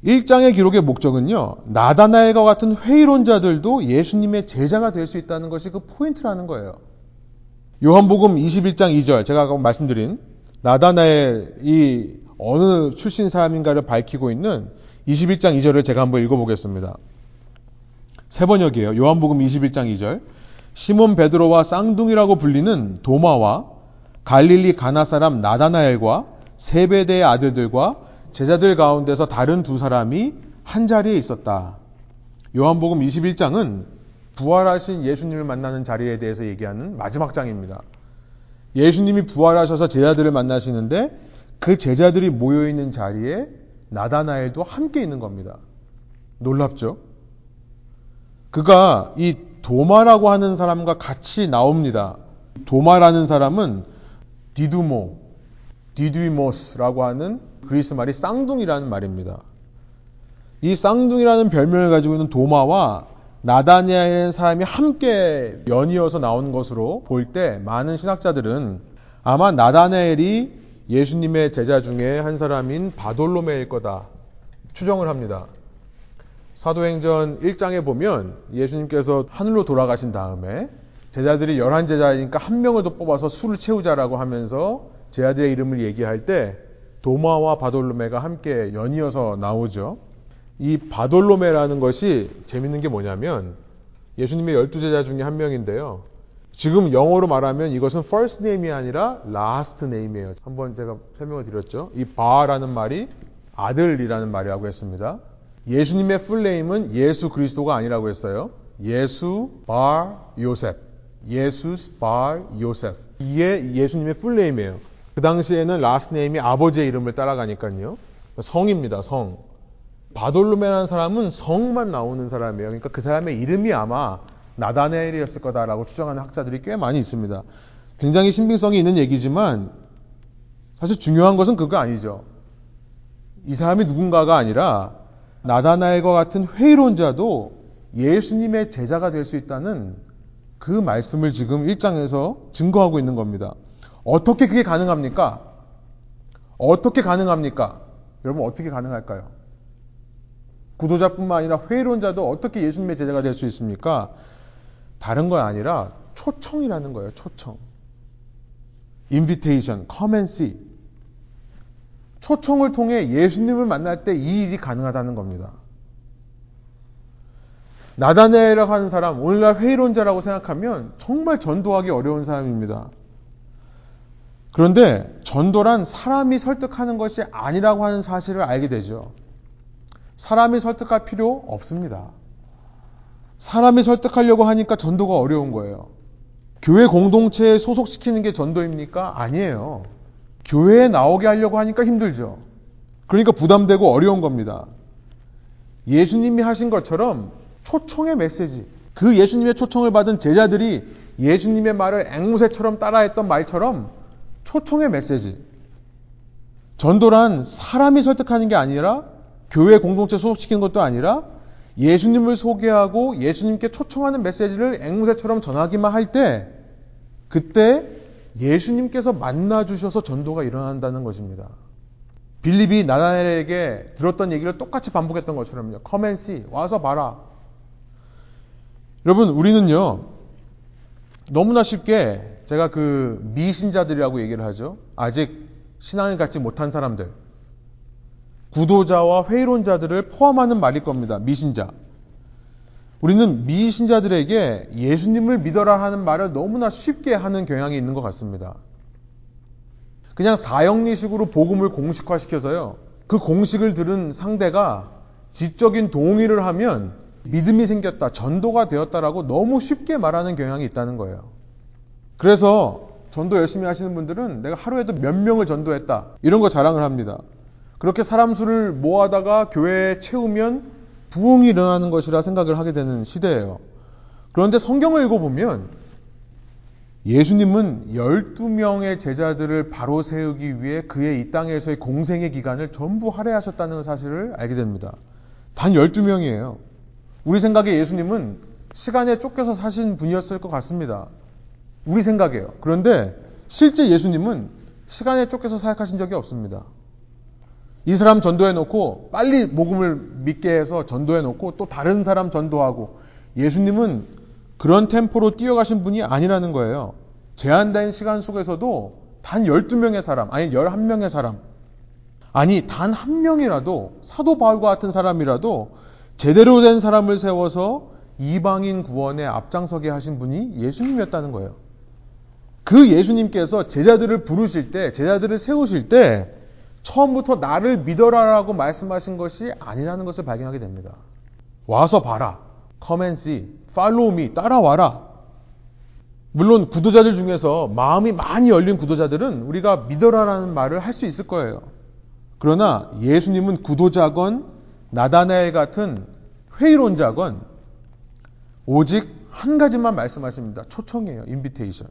[SPEAKER 1] 1장의 기록의 목적은요, 나다나엘과 같은 회의론자들도 예수님의 제자가 될 수 있다는 것이 그 포인트라는 거예요. 요한복음 21장 2절, 제가 아까 말씀드린 나다나엘이 어느 출신 사람인가를 밝히고 있는 21장 2절을 제가 한번 읽어보겠습니다. 세 번역이에요. 요한복음 21장 2절. 시몬 베드로와 쌍둥이라고 불리는 도마와 갈릴리 가나 사람 나다나엘과 세베대의 아들들과 제자들 가운데서 다른 두 사람이 한 자리에 있었다. 요한복음 21장은 부활하신 예수님을 만나는 자리에 대해서 얘기하는 마지막 장입니다. 예수님이 부활하셔서 제자들을 만나시는데 그 제자들이 모여 있는 자리에 나다나엘도 함께 있는 겁니다. 놀랍죠? 그가 이 도마라고 하는 사람과 같이 나옵니다. 도마라는 사람은 디두모, 디두이모스라고 하는 그리스 말이 쌍둥이라는 말입니다. 이 쌍둥이라는 별명을 가지고 있는 도마와 나다니엘의 사람이 함께 연이어서 나오는 것으로 볼 때 많은 신학자들은 아마 나다니엘이 예수님의 제자 중에 한 사람인 바돌로메일 거다 추정을 합니다. 사도행전 1장에 보면 예수님께서 하늘로 돌아가신 다음에 제자들이 열한 제자니까 한 명을 더 뽑아서 술을 채우자라고 하면서 제자들의 이름을 얘기할 때 도마와 바돌로메가 함께 연이어서 나오죠. 이 바돌로메라는 것이 재밌는 게 뭐냐면 예수님의 열두 제자 중에 한 명인데요. 지금 영어로 말하면 이것은 first name이 아니라 last name이에요. 한번 제가 설명을 드렸죠. 이 바라는 말이 아들이라는 말이라고 했습니다. 예수님의 full name은 예수 그리스도가 아니라고 했어요. 예수 바 요셉. 예수스 바 요셉. 이게 예수님의 full name이에요. 그 당시에는 last name이 아버지의 이름을 따라가니까요. 성입니다. 성. 바돌로메라는 사람은 성만 나오는 사람이에요. 그러니까 그 사람의 이름이 아마 나다나엘이었을 거다라고 추정하는 학자들이 꽤 많이 있습니다. 굉장히 신빙성이 있는 얘기지만 사실 중요한 것은 그거 아니죠. 이 사람이 누군가가 아니라 나다나엘과 같은 회의론자도 예수님의 제자가 될 수 있다는 그 말씀을 지금 1장에서 증거하고 있는 겁니다. 어떻게 그게 가능합니까? 어떻게 가능합니까? 여러분 어떻게 가능할까요? 구도자뿐만 아니라 회의론자도 어떻게 예수님의 제자가 될 수 있습니까? 다른 건 아니라 초청이라는 거예요. 초청. invitation, come and see. 초청을 통해 예수님을 만날 때 이 일이 가능하다는 겁니다. 나다네라고 하는 사람, 오늘날 회의론자라고 생각하면 정말 전도하기 어려운 사람입니다. 그런데 전도란 사람이 설득하는 것이 아니라고 하는 사실을 알게 되죠. 사람이 설득할 필요 없습니다. 사람이 설득하려고 하니까 전도가 어려운 거예요. 교회 공동체에 소속시키는 게 전도입니까? 아니에요. 교회에 나오게 하려고 하니까 힘들죠. 그러니까 부담되고 어려운 겁니다. 예수님이 하신 것처럼 초청의 메시지, 그 예수님의 초청을 받은 제자들이 예수님의 말을 앵무새처럼 따라했던 말처럼 초청의 메시지. 전도란 사람이 설득하는 게 아니라 교회 공동체 소속시키는 것도 아니라 예수님을 소개하고 예수님께 초청하는 메시지를 앵무새처럼 전하기만 할 때 그때 예수님께서 만나 주셔서 전도가 일어난다는 것입니다. 빌립이 나다넬에게 들었던 얘기를 똑같이 반복했던 것처럼요. 커맨시 와서 봐라. 여러분 우리는요 너무나 쉽게 제가 그 미신자들이라고 얘기를 하죠. 아직 신앙을 갖지 못한 사람들, 구도자와 회의론자들을 포함하는 말일 겁니다. 미신자. 우리는 미신자들에게 예수님을 믿어라 하는 말을 너무나 쉽게 하는 경향이 있는 것 같습니다. 그냥 사형리식으로 복음을 공식화시켜서요. 그 공식을 들은 상대가 지적인 동의를 하면 믿음이 생겼다, 전도가 되었다라고 너무 쉽게 말하는 경향이 있다는 거예요. 그래서 전도 열심히 하시는 분들은 내가 하루에도 몇 명을 전도했다. 이런 거 자랑을 합니다. 그렇게 사람 수를 모아다가 교회에 채우면 부흥이 일어나는 것이라 생각을 하게 되는 시대예요. 그런데 성경을 읽어보면 예수님은 12명의 제자들을 바로 세우기 위해 그의 이 땅에서의 공생의 기간을 전부 할애하셨다는 사실을 알게 됩니다. 단 12명이에요. 우리 생각에 예수님은 시간에 쫓겨서 사신 분이었을 것 같습니다. 우리 생각이에요. 그런데 실제 예수님은 시간에 쫓겨서 사역하신 적이 없습니다. 이 사람 전도해 놓고 빨리 복음을 믿게 해서 전도해 놓고 또 다른 사람 전도하고 예수님은 그런 템포로 뛰어가신 분이 아니라는 거예요. 제한된 시간 속에서도 단 12명의 사람, 아니 11명의 사람, 아니 단 한 명이라도 사도 바울과 같은 사람이라도 제대로 된 사람을 세워서 이방인 구원에 앞장서게 하신 분이 예수님이었다는 거예요. 그 예수님께서 제자들을 부르실 때, 제자들을 세우실 때 처음부터 나를 믿어라라고 말씀하신 것이 아니라는 것을 발견하게 됩니다. 와서 봐라. Come and see. Follow me. 따라와라. 물론 구도자들 중에서 마음이 많이 열린 구도자들은 우리가 믿어라라는 말을 할 수 있을 거예요. 그러나 예수님은 구도자건 나다나엘 같은 회의론자건 오직 한 가지만 말씀하십니다. 초청이에요. 인비테이션.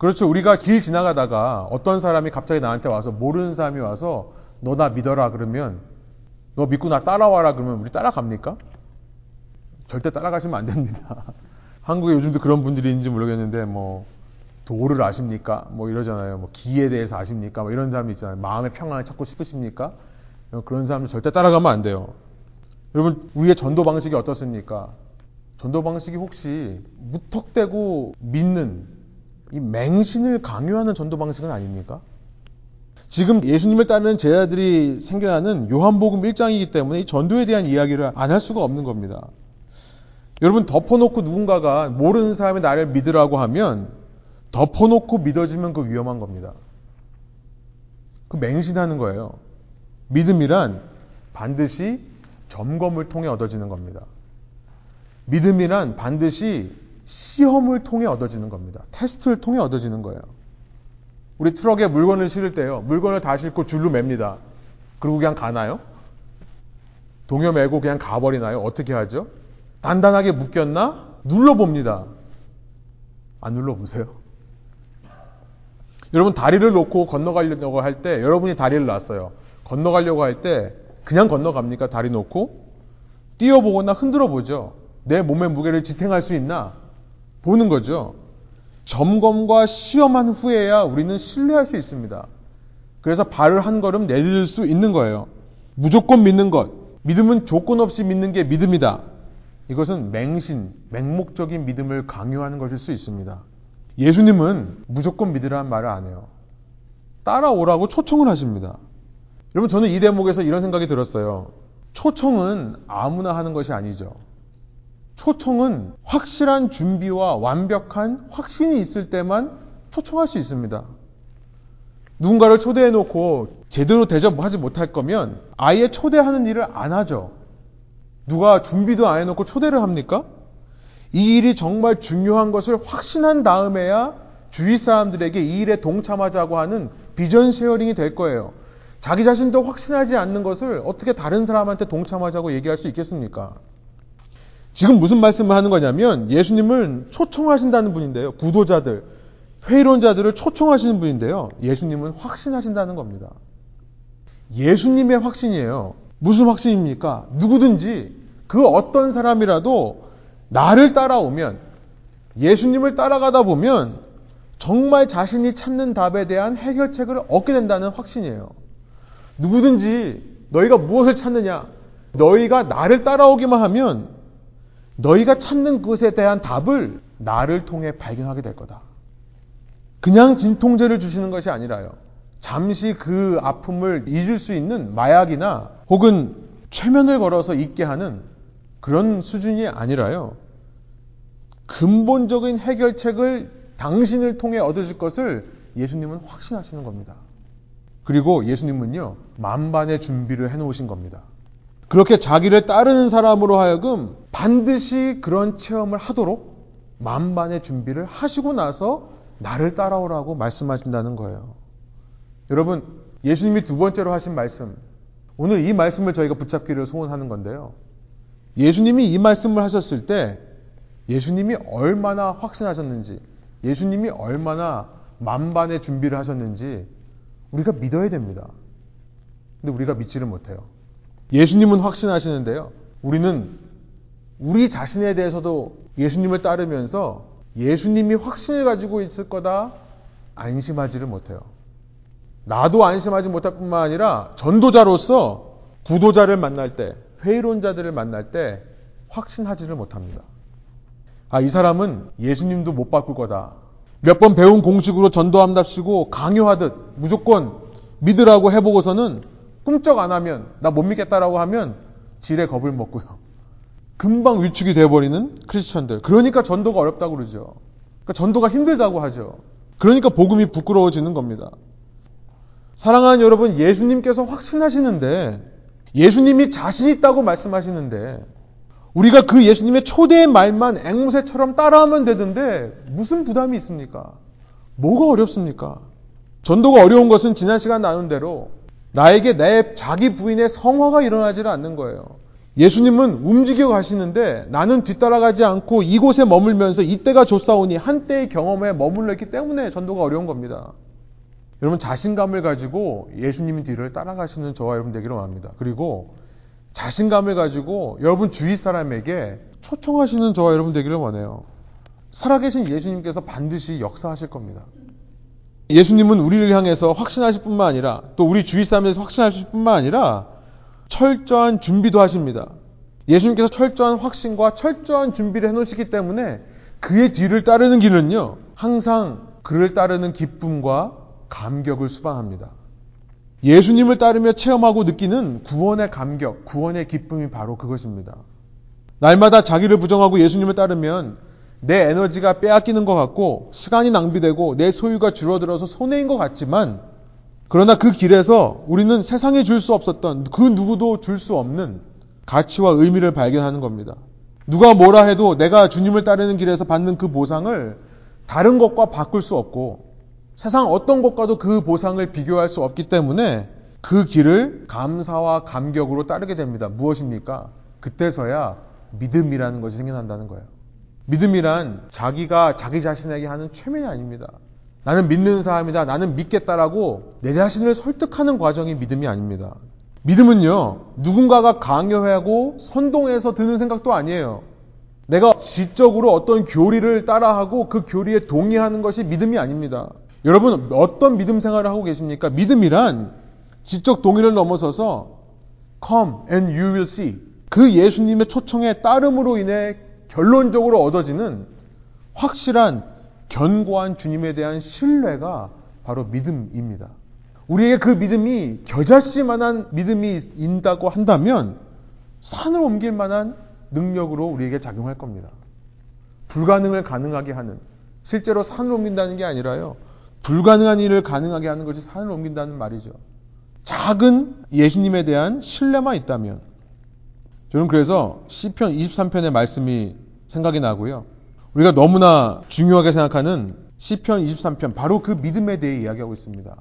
[SPEAKER 1] 그렇죠. 우리가 길 지나가다가 어떤 사람이 갑자기 나한테 와서 모르는 사람이 와서 너 나 믿어라 그러면 너 믿고 나 따라와라 그러면 우리 따라갑니까? 절대 따라가시면 안 됩니다. 한국에 요즘도 그런 분들이 있는지 모르겠는데 뭐 도를 아십니까? 뭐 이러잖아요. 뭐 기에 대해서 아십니까? 뭐 이런 사람이 있잖아요. 마음의 평안을 찾고 싶으십니까? 그런 사람들 절대 따라가면 안 돼요. 여러분 우리의 전도 방식이 어떻습니까? 전도 방식이 혹시 무턱대고 믿는 이 맹신을 강요하는 전도 방식은 아닙니까? 지금 예수님을 따르는 제자들이 생겨나는 요한복음 1장이기 때문에 이 전도에 대한 이야기를 안 할 수가 없는 겁니다. 여러분 덮어놓고 누군가가 모르는 사람이 나를 믿으라고 하면 덮어놓고 믿어지면 그 위험한 겁니다. 그 맹신하는 거예요. 믿음이란 반드시 점검을 통해 얻어지는 겁니다. 믿음이란 반드시 시험을 통해 얻어지는 겁니다. 테스트를 통해 얻어지는 거예요. 우리 트럭에 물건을 실을 때요. 물건을 다 싣고 줄로 맵니다. 그리고 그냥 가나요? 동요 매고 그냥 가버리나요? 어떻게 하죠? 단단하게 묶였나? 눌러봅니다. 안 눌러보세요. 여러분 다리를 놓고 건너가려고 할 때 여러분이 다리를 놨어요. 건너가려고 할 때 그냥 건너갑니까? 다리 놓고? 뛰어보거나 흔들어 보죠. 내 몸의 무게를 지탱할 수 있나? 보는 거죠. 점검과 시험한 후에야 우리는 신뢰할 수 있습니다. 그래서 발을 한 걸음 내딛을 수 있는 거예요. 무조건 믿는 것. 믿음은 조건 없이 믿는 게 믿음이다. 이것은 맹신, 맹목적인 믿음을 강요하는 것일 수 있습니다. 예수님은 무조건 믿으라는 말을 안 해요. 따라오라고 초청을 하십니다. 여러분, 저는 이 대목에서 이런 생각이 들었어요. 초청은 아무나 하는 것이 아니죠. 초청은 확실한 준비와 완벽한 확신이 있을 때만 초청할 수 있습니다. 누군가를 초대해 놓고 제대로 대접하지 못할 거면 아예 초대하는 일을 안 하죠. 누가 준비도 안 해놓고 초대를 합니까? 이 일이 정말 중요한 것을 확신한 다음에야 주위 사람들에게 이 일에 동참하자고 하는 비전 sharing이 될 거예요. 자기 자신도 확신하지 않는 것을 어떻게 다른 사람한테 동참하자고 얘기할 수 있겠습니까? 지금 무슨 말씀을 하는 거냐면 예수님은 초청하신다는 분인데요. 구도자들, 회의론자들을 초청하시는 분인데요. 예수님은 확신하신다는 겁니다. 예수님의 확신이에요. 무슨 확신입니까? 누구든지 그 어떤 사람이라도 나를 따라오면 예수님을 따라가다 보면 정말 자신이 찾는 답에 대한 해결책을 얻게 된다는 확신이에요. 누구든지 너희가 무엇을 찾느냐? 너희가 나를 따라오기만 하면 너희가 찾는 그것에 대한 답을 나를 통해 발견하게 될 거다. 그냥 진통제를 주시는 것이 아니라요. 잠시 그 아픔을 잊을 수 있는 마약이나 혹은 최면을 걸어서 잊게 하는 그런 수준이 아니라요. 근본적인 해결책을 당신을 통해 얻으실 것을 예수님은 확신하시는 겁니다. 그리고 예수님은요, 만반의 준비를 해놓으신 겁니다. 그렇게 자기를 따르는 사람으로 하여금 반드시 그런 체험을 하도록 만반의 준비를 하시고 나서 나를 따라오라고 말씀하신다는 거예요. 여러분, 예수님이 두 번째로 하신 말씀, 오늘 이 말씀을 저희가 붙잡기를 소원하는 건데요. 예수님이 이 말씀을 하셨을 때 예수님이 얼마나 확신하셨는지, 예수님이 얼마나 만반의 준비를 하셨는지 우리가 믿어야 됩니다. 근데 우리가 믿지를 못해요. 예수님은 확신하시는데요. 우리는 우리 자신에 대해서도 예수님을 따르면서 예수님이 확신을 가지고 있을 거다 안심하지를 못해요. 나도 안심하지 못할 뿐만 아니라 전도자로서 구도자를 만날 때, 회의론자들을 만날 때 확신하지를 못합니다. 아, 이 사람은 예수님도 못 바꿀 거다. 몇 번 배운 공식으로 전도함답시고 강요하듯 무조건 믿으라고 해보고서는 꿈쩍 안 하면 나 못 믿겠다라고 하면 지레 겁을 먹고요. 금방 위축이 돼버리는 크리스천들. 그러니까 전도가 어렵다고 그러죠. 그러니까 전도가 힘들다고 하죠. 그러니까 복음이 부끄러워지는 겁니다. 사랑하는 여러분, 예수님께서 확신하시는데, 예수님이 자신 있다고 말씀하시는데, 우리가 그 예수님의 초대의 말만 앵무새처럼 따라하면 되던데, 무슨 부담이 있습니까? 뭐가 어렵습니까? 전도가 어려운 것은 지난 시간 나눈 대로, 나에게 내 자기 부인의 성화가 일어나지 않는 거예요. 예수님은 움직여 가시는데 나는 뒤따라가지 않고 이곳에 머물면서 이때가 좋사오니 한때의 경험에 머물러 있기 때문에 전도가 어려운 겁니다. 여러분 자신감을 가지고 예수님 뒤를 따라가시는 저와 여러분 되기를 원합니다. 그리고 자신감을 가지고 여러분 주위 사람에게 초청하시는 저와 여러분 되기를 원해요. 살아계신 예수님께서 반드시 역사하실 겁니다. 예수님은 우리를 향해서 확신하실 뿐만 아니라 또 우리 주위 사람에서 확신하실 뿐만 아니라 철저한 준비도 하십니다. 예수님께서 철저한 확신과 철저한 준비를 해놓으시기 때문에 그의 뒤를 따르는 길은요, 항상 그를 따르는 기쁨과 감격을 수반합니다. 예수님을 따르며 체험하고 느끼는 구원의 감격, 구원의 기쁨이 바로 그것입니다. 날마다 자기를 부정하고 예수님을 따르면 내 에너지가 빼앗기는 것 같고 시간이 낭비되고 내 소유가 줄어들어서 손해인 것 같지만 그러나 그 길에서 우리는 세상에 줄 수 없었던 그 누구도 줄 수 없는 가치와 의미를 발견하는 겁니다. 누가 뭐라 해도 내가 주님을 따르는 길에서 받는 그 보상을 다른 것과 바꿀 수 없고 세상 어떤 것과도 그 보상을 비교할 수 없기 때문에 그 길을 감사와 감격으로 따르게 됩니다. 무엇입니까? 그때서야 믿음이라는 것이 생겨난다는 거예요. 믿음이란 자기가 자기 자신에게 하는 최면이 아닙니다. 나는 믿는 사람이다. 나는 믿겠다라고 내 자신을 설득하는 과정이 믿음이 아닙니다. 믿음은요, 누군가가 강요하고 선동해서 드는 생각도 아니에요. 내가 지적으로 어떤 교리를 따라하고 그 교리에 동의하는 것이 믿음이 아닙니다. 여러분 어떤 믿음 생활을 하고 계십니까? 믿음이란 지적 동의를 넘어서서 come and you will see 그 예수님의 초청에 따름으로 인해 결론적으로 얻어지는 확실한 견고한 주님에 대한 신뢰가 바로 믿음입니다. 우리에게 그 믿음이 겨자씨만한 믿음이 있다고 한다면 산을 옮길 만한 능력으로 우리에게 작용할 겁니다. 불가능을 가능하게 하는 실제로 산을 옮긴다는 게 아니라요. 불가능한 일을 가능하게 하는 것이 산을 옮긴다는 말이죠. 작은 예수님에 대한 신뢰만 있다면 저는 그래서 시편 23편의 말씀이 생각이 나고요. 우리가 너무나 중요하게 생각하는 시편 23편 바로 그 믿음에 대해 이야기하고 있습니다.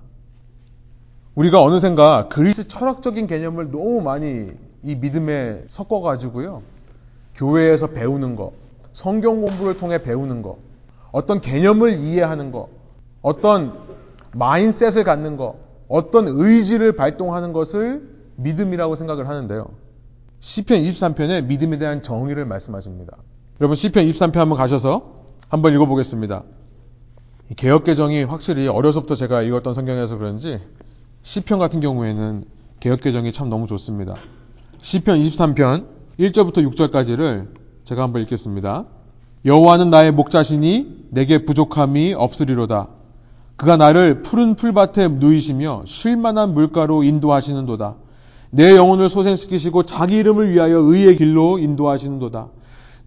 [SPEAKER 1] 우리가 어느샌가 그리스 철학적인 개념을 너무 많이 이 믿음에 섞어 가지고요. 교회에서 배우는 거, 성경 공부를 통해 배우는 거, 어떤 개념을 이해하는 거, 어떤 마인셋을 갖는 거, 어떤 의지를 발동하는 것을 믿음이라고 생각을 하는데요. 시편 23편에 믿음에 대한 정의를 말씀하십니다. 여러분 시편 23편 한번 가셔서 한번 읽어보겠습니다. 개혁 개정이 확실히 어려서부터 제가 읽었던 성경에서 그런지 시편 같은 경우에는 개혁 개정이 참 너무 좋습니다. 시편 23편 1절부터 6절까지를 제가 한번 읽겠습니다. 여호와는 나의 목자시니 내게 부족함이 없으리로다. 그가 나를 푸른 풀밭에 누이시며 쉴만한 물가로 인도하시는도다. 내 영혼을 소생시키시고 자기 이름을 위하여 의의 길로 인도하시는도다.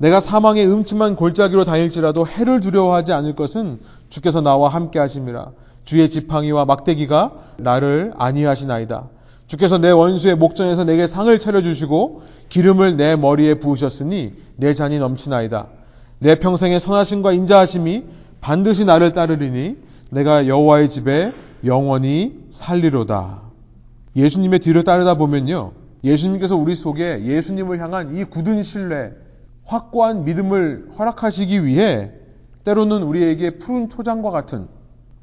[SPEAKER 1] 내가 사망의 음침한 골짜기로 다닐지라도 해를 두려워하지 않을 것은 주께서 나와 함께 하심이라. 주의 지팡이와 막대기가 나를 안위하시나이다. 주께서 내 원수의 목전에서 내게 상을 차려주시고 기름을 내 머리에 부으셨으니 내 잔이 넘치나이다. 내 평생의 선하심과 인자하심이 반드시 나를 따르리니 내가 여호와의 집에 영원히 살리로다. 예수님의 뒤를 따르다 보면요. 예수님께서 우리 속에 예수님을 향한 이 굳은 신뢰, 확고한 믿음을 허락하시기 위해 때로는 우리에게 푸른 초장과 같은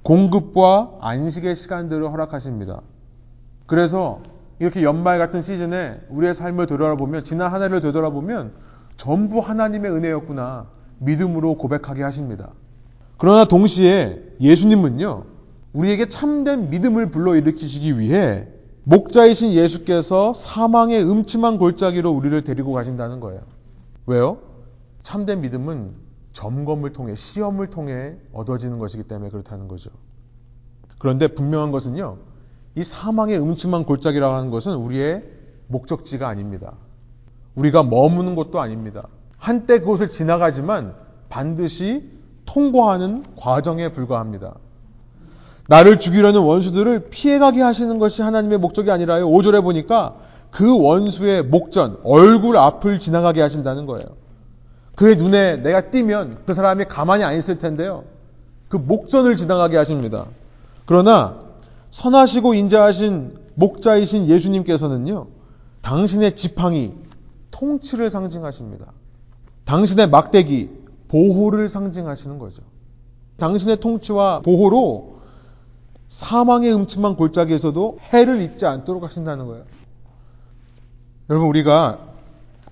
[SPEAKER 1] 공급과 안식의 시간들을 허락하십니다. 그래서 이렇게 연말 같은 시즌에 우리의 삶을 되돌아보면 지난 한 해를 되돌아보면 전부 하나님의 은혜였구나 믿음으로 고백하게 하십니다. 그러나 동시에 예수님은요 우리에게 참된 믿음을 불러일으키시기 위해 목자이신 예수께서 사망의 음침한 골짜기로 우리를 데리고 가신다는 거예요. 왜요? 참된 믿음은 점검을 통해 시험을 통해 얻어지는 것이기 때문에 그렇다는 거죠. 그런데 분명한 것은요. 이 사망의 음침한 골짜기라고 하는 것은 우리의 목적지가 아닙니다. 우리가 머무는 곳도 아닙니다. 한때 그곳을 지나가지만 반드시 통과하는 과정에 불과합니다. 나를 죽이려는 원수들을 피해가게 하시는 것이 하나님의 목적이 아니라요. 5절에 보니까 그 원수의 목전, 얼굴 앞을 지나가게 하신다는 거예요. 그의 눈에 내가 띄면 그 사람이 가만히 안 있을 텐데요. 그 목전을 지나가게 하십니다. 그러나 선하시고 인자하신 목자이신 예수님께서는요, 당신의 지팡이, 통치를 상징하십니다. 당신의 막대기, 보호를 상징하시는 거죠. 당신의 통치와 보호로 사망의 음침한 골짜기에서도 해를 입지 않도록 하신다는 거예요. 여러분, 우리가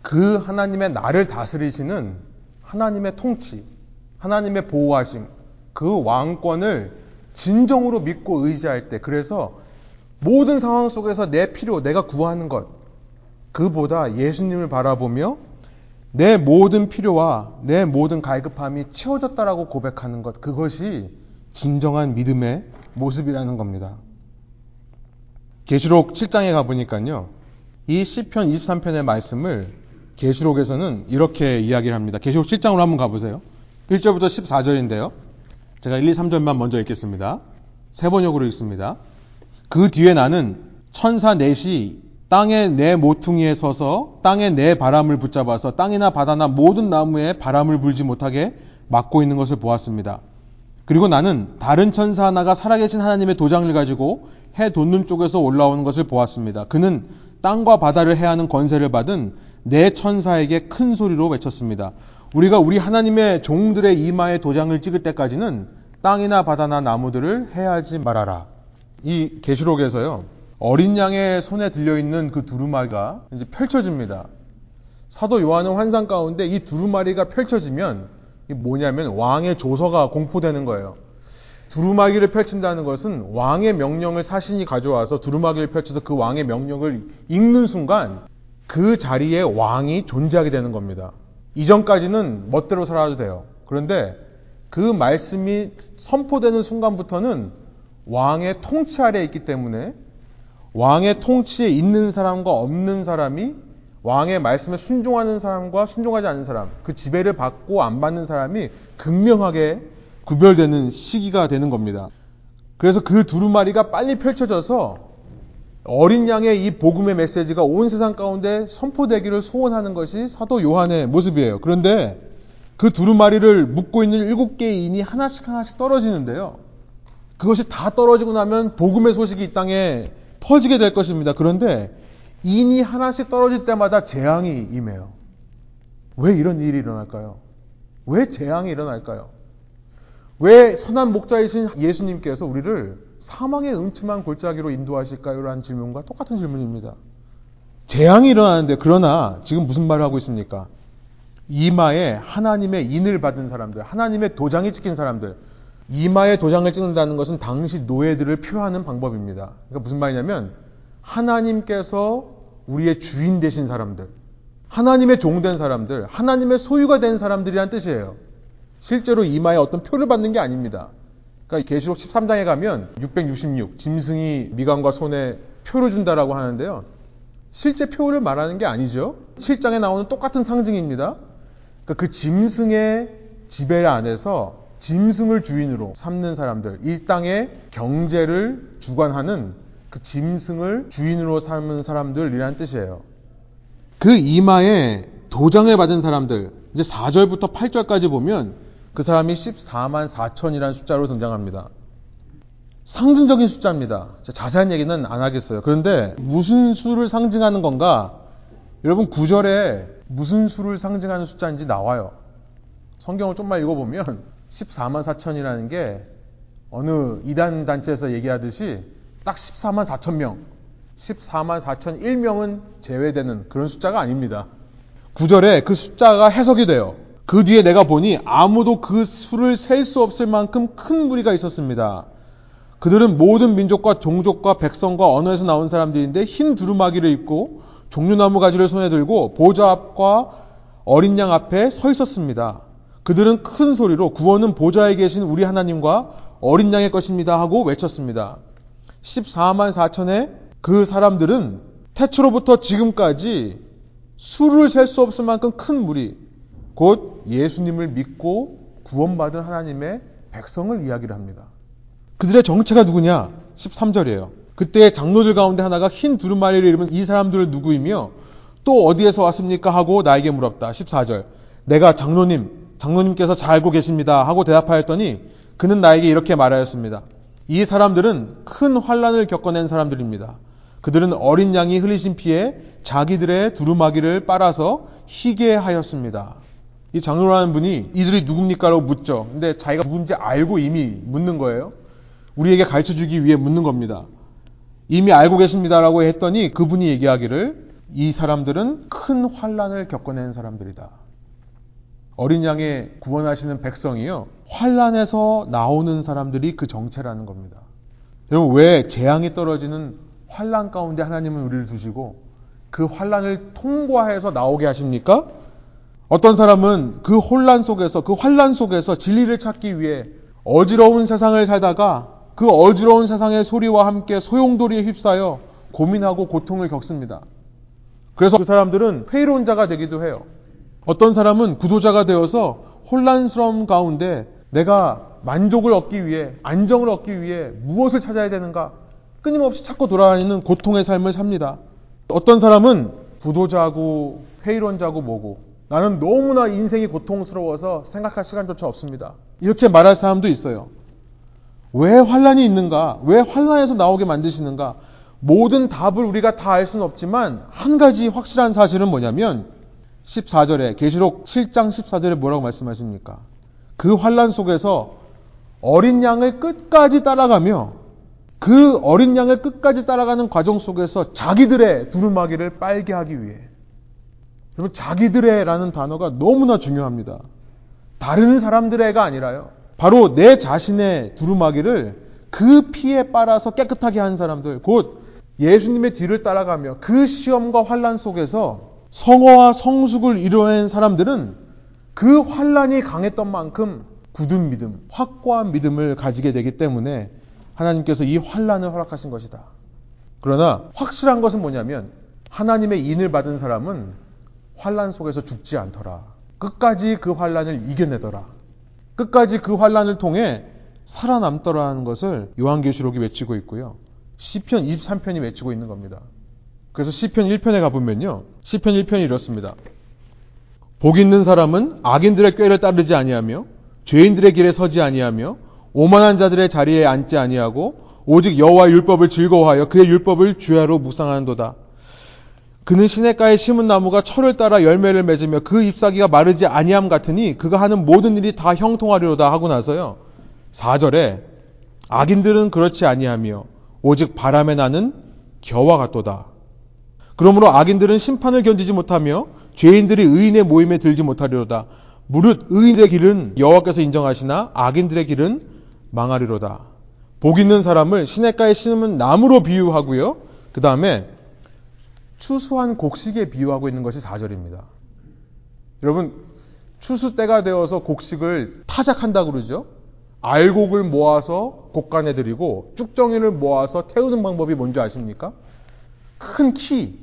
[SPEAKER 1] 그 하나님의 나를 다스리시는 하나님의 통치, 하나님의 보호하심, 그 왕권을 진정으로 믿고 의지할 때, 그래서 모든 상황 속에서 내 필요, 내가 구하는 것, 그보다 예수님을 바라보며 내 모든 필요와 내 모든 갈급함이 채워졌다라고 고백하는 것, 그것이 진정한 믿음의 모습이라는 겁니다. 계시록 7장에 가 보니까요. 이 시편 23편의 말씀을 계시록에서는 이렇게 이야기를 합니다. 계시록 7장으로 한번 가보세요. 1절부터 14절인데요. 제가 1, 2, 3절만 먼저 읽겠습니다. 세 번역으로 읽습니다. 그 뒤에 나는 천사 넷이 땅의 내 모퉁이에 서서 땅의 내 바람을 붙잡아서 땅이나 바다나 모든 나무에 바람을 불지 못하게 막고 있는 것을 보았습니다. 그리고 나는 다른 천사 하나가 살아계신 하나님의 도장을 가지고 해 돋는 쪽에서 올라오는 것을 보았습니다. 그는 땅과 바다를 해하는 권세를 받은 내 천사에게 큰 소리로 외쳤습니다. 우리가 우리 하나님의 종들의 이마에 도장을 찍을 때까지는 땅이나 바다나 나무들을 해하지 말아라. 이 계시록에서요. 어린 양의 손에 들려 있는 그 두루마리가 이제 펼쳐집니다. 사도 요한은 환상 가운데 이 두루마리가 펼쳐지면 뭐냐면 왕의 조서가 공포되는 거예요. 두루마기를 펼친다는 것은 왕의 명령을 사신이 가져와서 두루마기를 펼쳐서 그 왕의 명령을 읽는 순간 그 자리에 왕이 존재하게 되는 겁니다. 이전까지는 멋대로 살아도 돼요. 그런데 그 말씀이 선포되는 순간부터는 왕의 통치 아래에 있기 때문에 왕의 통치에 있는 사람과 없는 사람이 왕의 말씀에 순종하는 사람과 순종하지 않는 사람, 그 지배를 받고 안 받는 사람이 극명하게 구별되는 시기가 되는 겁니다. 그래서 그 두루마리가 빨리 펼쳐져서 어린 양의 이 복음의 메시지가 온 세상 가운데 선포되기를 소원하는 것이 사도 요한의 모습이에요. 그런데 그 두루마리를 묶고 있는 일곱 개의 인이 하나씩 하나씩 떨어지는데요. 그것이 다 떨어지고 나면 복음의 소식이 이 땅에 퍼지게 될 것입니다. 그런데 인이 하나씩 떨어질 때마다 재앙이 임해요. 왜 이런 일이 일어날까요? 왜 재앙이 일어날까요? 왜 선한 목자이신 예수님께서 우리를 사망의 음침한 골짜기로 인도하실까요? 라는 질문과 똑같은 질문입니다. 재앙이 일어나는데 그러나 지금 무슨 말을 하고 있습니까? 이마에 하나님의 인을 받은 사람들, 하나님의 도장이 찍힌 사람들, 이마에 도장을 찍는다는 것은 당시 노예들을 표하는 방법입니다. 그러니까 무슨 말이냐면 하나님께서 우리의 주인 되신 사람들, 하나님의 종 된 사람들, 하나님의 소유가 된 사람들이란 뜻이에요. 실제로 이마에 어떤 표를 받는 게 아닙니다. 그러니까 계시록 13장에 가면 666 짐승이 미간과 손에 표를 준다라고 하는데요. 실제 표를 말하는 게 아니죠. 7장에 나오는 똑같은 상징입니다. 그러니까 그 짐승의 지배 안에서 짐승을 주인으로 삼는 사람들, 이 땅의 경제를 주관하는 그 짐승을 주인으로 삼는 사람들이라는 뜻이에요. 그 이마에 도장을 받은 사람들, 이제 4절부터 8절까지 보면 그 사람이 14만 4천이라는 숫자로 등장합니다. 상징적인 숫자입니다. 자세한 얘기는 안 하겠어요. 그런데 무슨 수를 상징하는 건가? 여러분 9절에 무슨 수를 상징하는 숫자인지 나와요. 성경을 좀만 읽어보면 14만 4천이라는 게 어느 이단 단체에서 얘기하듯이 딱 14만 4천 명, 14만 4천 1명은 제외되는 그런 숫자가 아닙니다. 9절에 그 숫자가 해석이 돼요. 그 뒤에 내가 보니 아무도 그 수를 셀 수 없을 만큼 큰 무리가 있었습니다. 그들은 모든 민족과 종족과 백성과 언어에서 나온 사람들인데 흰 두루마기를 입고 종류나무 가지를 손에 들고 보좌 앞과 어린 양 앞에 서 있었습니다. 그들은 큰 소리로 구원은 보좌에 계신 우리 하나님과 어린 양의 것입니다 하고 외쳤습니다. 14만 4천의 그 사람들은 태초로부터 지금까지 수를 셀 수 없을 만큼 큰 무리, 곧 예수님을 믿고 구원받은 하나님의 백성을 이야기를 합니다. 그들의 정체가 누구냐? 13절이에요. 그때 장로들 가운데 하나가 흰 두루마리를 입은 이 사람들은 누구이며 또 어디에서 왔습니까? 하고 나에게 물었다. 14절. 내가 장로님, 장로님께서 잘 알고 계십니다. 하고 대답하였더니 그는 나에게 이렇게 말하였습니다. 이 사람들은 큰 환란을 겪어낸 사람들입니다. 그들은 어린 양이 흘리신 피에 자기들의 두루마기를 빨아서 희게 하였습니다. 이 장로라는 분이 이들이 누굽니까라고 묻죠. 근데 자기가 누군지 알고 이미 묻는 거예요. 우리에게 가르쳐 주기 위해 묻는 겁니다. 이미 알고 계십니다라고 했더니 그분이 얘기하기를 이 사람들은 큰 환란을 겪어낸 사람들이다. 어린 양의 구원하시는 백성이요. 환란에서 나오는 사람들이 그 정체라는 겁니다. 여러분 왜 재앙이 떨어지는 환란 가운데 하나님은 우리를 두시고 그 환란을 통과해서 나오게 하십니까? 어떤 사람은 그 혼란 속에서 그 환란 속에서 진리를 찾기 위해 어지러운 세상을 살다가 그 어지러운 세상의 소리와 함께 소용돌이에 휩싸여 고민하고 고통을 겪습니다. 그래서 그 사람들은 회의로운 자가 되기도 해요. 어떤 사람은 구도자가 되어서 혼란스러움 가운데 내가 만족을 얻기 위해 안정을 얻기 위해 무엇을 찾아야 되는가 끊임없이 찾고 돌아다니는 고통의 삶을 삽니다. 어떤 사람은 구도자고 회의론자고 뭐고 나는 너무나 인생이 고통스러워서 생각할 시간조차 없습니다. 이렇게 말할 사람도 있어요. 왜 환란이 있는가? 왜 환란에서 나오게 만드시는가? 모든 답을 우리가 다 알 수는 없지만 한 가지 확실한 사실은 뭐냐면 14절에 계시록 7장 14절에 뭐라고 말씀하십니까? 그 환란 속에서 어린 양을 끝까지 따라가며 그 어린 양을 끝까지 따라가는 과정 속에서 자기들의 두루마기를 빨게 하기 위해 여러분 자기들의라는 단어가 너무나 중요합니다. 다른 사람들의가 아니라요. 바로 내 자신의 두루마기를 그 피에 빨아서 깨끗하게 한 사람들, 곧 예수님의 뒤를 따라가며 그 시험과 환란 속에서 성어와 성숙을 이뤄낸 사람들은 그 환란이 강했던 만큼 굳은 믿음, 확고한 믿음을 가지게 되기 때문에 하나님께서 이 환란을 허락하신 것이다. 그러나 확실한 것은 뭐냐면 하나님의 인을 받은 사람은 환란 속에서 죽지 않더라. 끝까지 그 환란을 이겨내더라. 끝까지 그 환란을 통해 살아남더라는 것을 요한계시록이 외치고 있고요. 시편 23편이 외치고 있는 겁니다. 그래서 시편 1편에 가보면요. 시편 1편이 이렇습니다. 복 있는 사람은 악인들의 꾀를 따르지 아니하며 죄인들의 길에 서지 아니하며 오만한 자들의 자리에 앉지 아니하고 오직 여호와 의 율법을 즐거워하여 그의 율법을 주야로 묵상하는도다. 그는 시냇가에 심은 나무가 철을 따라 열매를 맺으며 그 잎사귀가 마르지 아니함 같으니 그가 하는 모든 일이 다 형통하리로다 하고 나서요. 4절에 악인들은 그렇지 아니하며 오직 바람에 나는 겨와 같도다. 그러므로 악인들은 심판을 견디지 못하며 죄인들이 의인의 모임에 들지 못하리로다. 무릇 의인의 길은 여호와께서 인정하시나 악인들의 길은 망하리로다. 복 있는 사람을 시냇가에 심은 나무로 비유하고요. 그 다음에 추수한 곡식에 비유하고 있는 것이 4절입니다. 여러분, 추수 때가 되어서 곡식을 타작한다고 그러죠? 알곡을 모아서 곡간에 들이고 쭉정이를 모아서 태우는 방법이 뭔지 아십니까? 큰 키.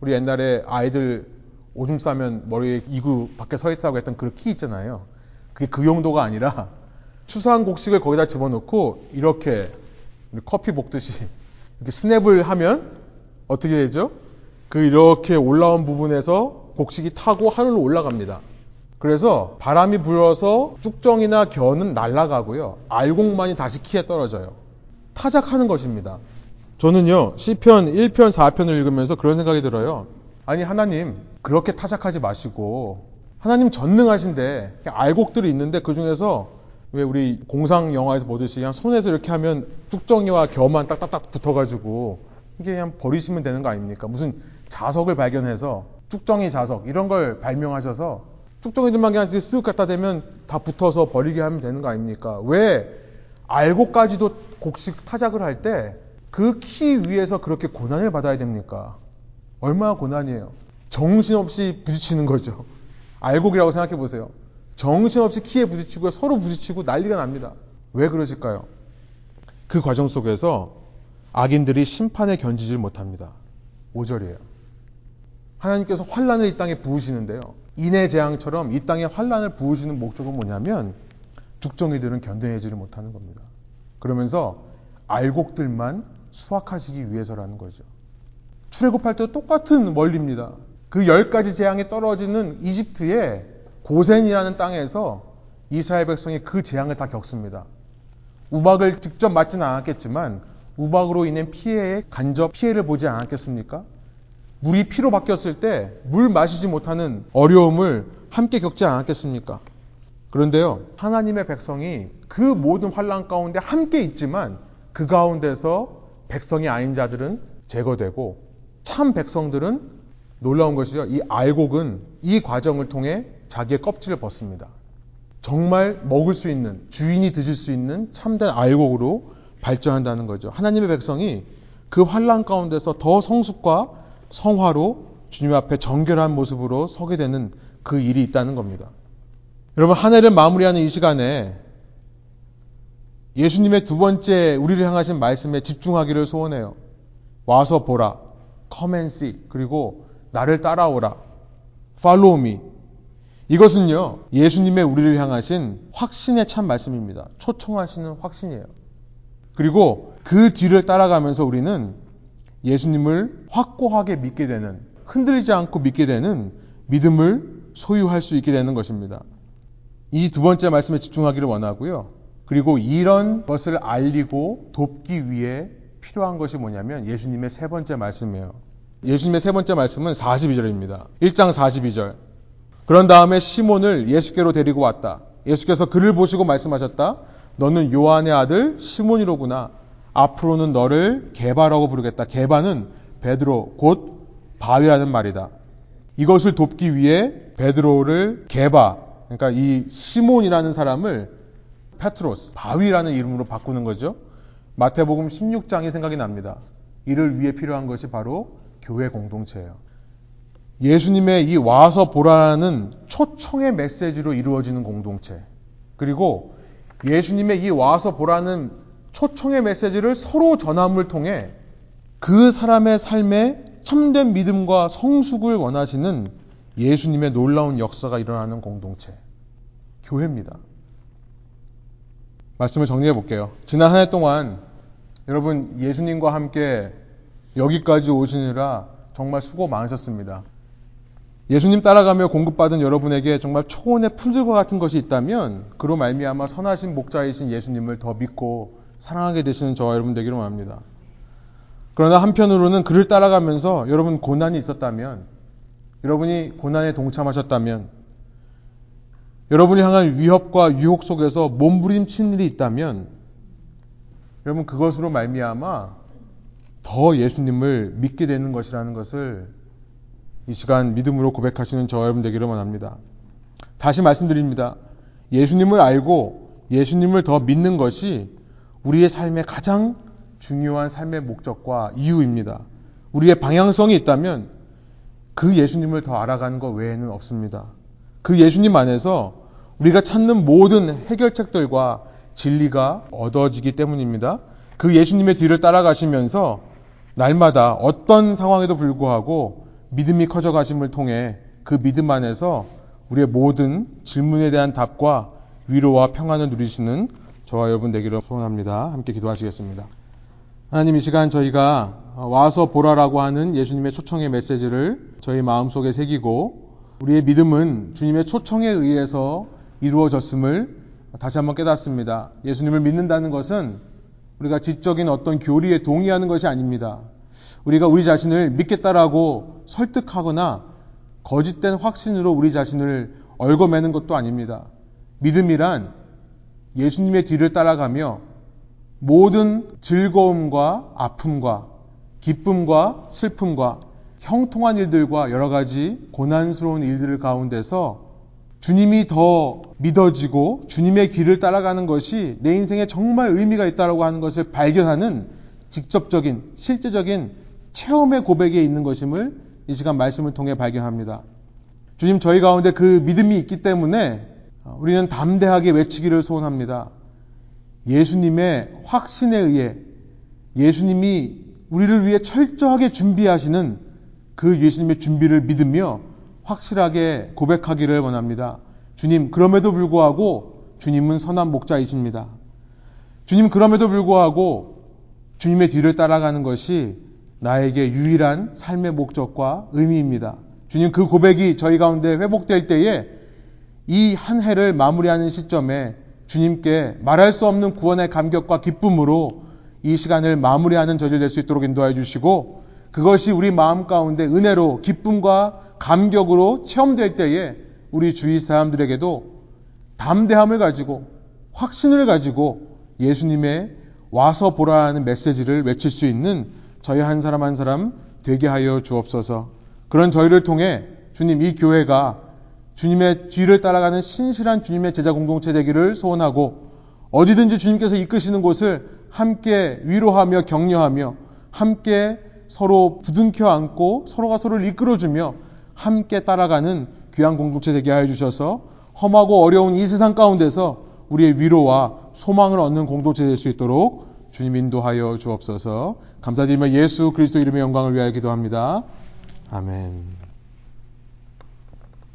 [SPEAKER 1] 우리 옛날에 아이들 오줌 싸면 머리에 이구 밖에 서 있다고 했던 그 키 있잖아요. 그게 그 용도가 아니라 추수한 곡식을 거기다 집어넣고 이렇게 커피 볶듯이 이렇게 스냅을 하면 어떻게 되죠? 그 이렇게 올라온 부분에서 곡식이 타고 하늘로 올라갑니다. 그래서 바람이 불어서 쭉정이나 겨는 날아가고요. 알곡만이 다시 키에 떨어져요. 타작하는 것입니다. 저는요, 시편 1편, 4편을 읽으면서 그런 생각이 들어요. 아니, 하나님, 그렇게 타작하지 마시고, 하나님 전능하신데, 알곡들이 있는데 그 중에서 왜 우리 공상 영화에서 보듯이 그냥 손에서 이렇게 하면 쭉정이와 겨만 딱딱딱 붙어가지고 이게 그냥 버리시면 되는 거 아닙니까? 무슨 자석을 발견해서 쭉정이 자석 이런 걸 발명하셔서 쭉정이들만 그냥 쓱 갖다 대면 다 붙어서 버리게 하면 되는 거 아닙니까? 왜 알고까지도 곡식 타작을 할 때 그 키 위에서 그렇게 고난을 받아야 됩니까? 얼마나 고난이에요. 정신없이 부딪히는 거죠. 알곡이라고 생각해 보세요. 정신없이 키에 부딪히고 서로 부딪히고 난리가 납니다. 왜 그러실까요? 그 과정 속에서 악인들이 심판에 견지질 못합니다. 5절이에요. 하나님께서 환란을 이 땅에 부으시는데요. 인해 재앙처럼 이 땅에 환란을 부으시는 목적은 뭐냐면 죽정이들은 견뎌내지를 못하는 겁니다. 그러면서 알곡들만 수확하시기 위해서라는 거죠. 출애굽할 때 똑같은 원리입니다. 그 열 가지 재앙이 떨어지는 이집트의 고센이라는 땅에서 이스라엘 백성이 그 재앙을 다 겪습니다. 우박을 직접 맞지는 않았겠지만 우박으로 인한 피해에 간접 피해를 보지 않았겠습니까? 물이 피로 바뀌었을 때 물 마시지 못하는 어려움을 함께 겪지 않았겠습니까? 그런데요, 하나님의 백성이 그 모든 환란 가운데 함께 있지만 그 가운데서 백성이 아닌 자들은 제거되고 참 백성들은 놀라운 것이요. 이 알곡은 이 과정을 통해 자기의 껍질을 벗습니다. 정말 먹을 수 있는 주인이 드실 수 있는 참된 알곡으로 발전한다는 거죠. 하나님의 백성이 그 환란 가운데서 더 성숙과 성화로 주님 앞에 정결한 모습으로 서게 되는 그 일이 있다는 겁니다. 여러분 한 해를 마무리하는 이 시간에 예수님의 두 번째 우리를 향하신 말씀에 집중하기를 소원해요. 와서 보라. come and see. 그리고 나를 따라오라. follow me. 이것은요, 예수님의 우리를 향하신 확신의 참 말씀입니다. 초청하시는 확신이에요. 그리고 그 뒤를 따라가면서 우리는 예수님을 확고하게 믿게 되는, 흔들리지 않고 믿게 되는 믿음을 소유할 수 있게 되는 것입니다. 이 두 번째 말씀에 집중하기를 원하고요. 그리고 이런 것을 알리고 돕기 위해 필요한 것이 뭐냐면 예수님의 세 번째 말씀이에요. 예수님의 세 번째 말씀은 42절입니다. 1장 42절. 그런 다음에 시몬을 예수께로 데리고 왔다. 예수께서 그를 보시고 말씀하셨다. 너는 요한의 아들 시몬이로구나. 앞으로는 너를 개바라고 부르겠다. 개바는 베드로 곧 바위라는 말이다. 이것을 돕기 위해 베드로를 게바, 그러니까 이 시몬이라는 사람을 페트로스, 바위라는 이름으로 바꾸는 거죠. 마태복음 16장이 생각이 납니다. 이를 위해 필요한 것이 바로 교회 공동체예요. 예수님의 이 와서 보라는 초청의 메시지로 이루어지는 공동체. 그리고 예수님의 이 와서 보라는 초청의 메시지를 서로 전함을 통해 그 사람의 삶에 참된 믿음과 성숙을 원하시는 예수님의 놀라운 역사가 일어나는 공동체. 교회입니다. 말씀을 정리해 볼게요. 지난 한 해 동안 여러분 예수님과 함께 여기까지 오시느라 정말 수고 많으셨습니다. 예수님 따라가며 공급받은 여러분에게 정말 초원의 풀들과 같은 것이 있다면 그로 말미암아 선하신 목자이신 예수님을 더 믿고 사랑하게 되시는 저와 여러분 되기를 원합니다. 그러나 한편으로는 그를 따라가면서 여러분 고난이 있었다면 여러분이 고난에 동참하셨다면 여러분이 향한 위협과 유혹 속에서 몸부림친 일이 있다면 여러분 그것으로 말미암아 더 예수님을 믿게 되는 것이라는 것을 이 시간 믿음으로 고백하시는 저 여러분 되기를 원합니다. 다시 말씀드립니다. 예수님을 알고 예수님을 더 믿는 것이 우리의 삶의 가장 중요한 삶의 목적과 이유입니다. 우리의 방향성이 있다면 그 예수님을 더 알아가는 것 외에는 없습니다. 그 예수님 안에서 우리가 찾는 모든 해결책들과 진리가 얻어지기 때문입니다. 그 예수님의 뒤를 따라가시면서 날마다 어떤 상황에도 불구하고 믿음이 커져가심을 통해 그 믿음 안에서 우리의 모든 질문에 대한 답과 위로와 평안을 누리시는 저와 여러분 되기를 소원합니다. 함께 기도하시겠습니다. 하나님 이 시간 저희가 와서 보라라고 하는 예수님의 초청의 메시지를 저희 마음속에 새기고 우리의 믿음은 주님의 초청에 의해서 이루어졌음을 다시 한번 깨닫습니다. 예수님을 믿는다는 것은 우리가 지적인 어떤 교리에 동의하는 것이 아닙니다. 우리가 우리 자신을 믿겠다라고 설득하거나 거짓된 확신으로 우리 자신을 얽어매는 것도 아닙니다. 믿음이란 예수님의 뒤를 따라가며 모든 즐거움과 아픔과 기쁨과 슬픔과 형통한 일들과 여러 가지 고난스러운 일들 가운데서 주님이 더 믿어지고 주님의 길을 따라가는 것이 내 인생에 정말 의미가 있다고 하는 것을 발견하는 직접적인 실제적인 체험의 고백에 있는 것임을 이 시간 말씀을 통해 발견합니다. 주님 저희 가운데 그 믿음이 있기 때문에 우리는 담대하게 외치기를 소원합니다. 예수님의 확신에 의해 예수님이 우리를 위해 철저하게 준비하시는 그 예수님의 준비를 믿으며 확실하게 고백하기를 원합니다. 주님, 그럼에도 불구하고 주님은 선한 목자이십니다. 주님, 그럼에도 불구하고 주님의 뒤를 따라가는 것이 나에게 유일한 삶의 목적과 의미입니다. 주님, 그 고백이 저희 가운데 회복될 때에 이 한 해를 마무리하는 시점에 주님께 말할 수 없는 구원의 감격과 기쁨으로 이 시간을 마무리하는 저질 될 수 있도록 인도해 주시고 그것이 우리 마음 가운데 은혜로 기쁨과 감격으로 체험될 때에 우리 주위 사람들에게도 담대함을 가지고 확신을 가지고 예수님의 와서 보라는 메시지를 외칠 수 있는 저희 한 사람 한 사람 되게 하여 주옵소서. 그런 저희를 통해 주님 이 교회가 주님의 뒤를 따라가는 신실한 주님의 제자 공동체 되기를 소원하고 어디든지 주님께서 이끄시는 곳을 함께 위로하며 격려하며 함께 서로 부둥켜 안고 서로가 서로를 이끌어주며 함께 따라가는 귀한 공동체 되게 하여 주셔서 험하고 어려운 이 세상 가운데서 우리의 위로와 소망을 얻는 공동체 될 수 있도록 주님 인도하여 주옵소서 감사드리며 예수 그리스도 이름의 영광을 위하여 기도합니다. 아멘.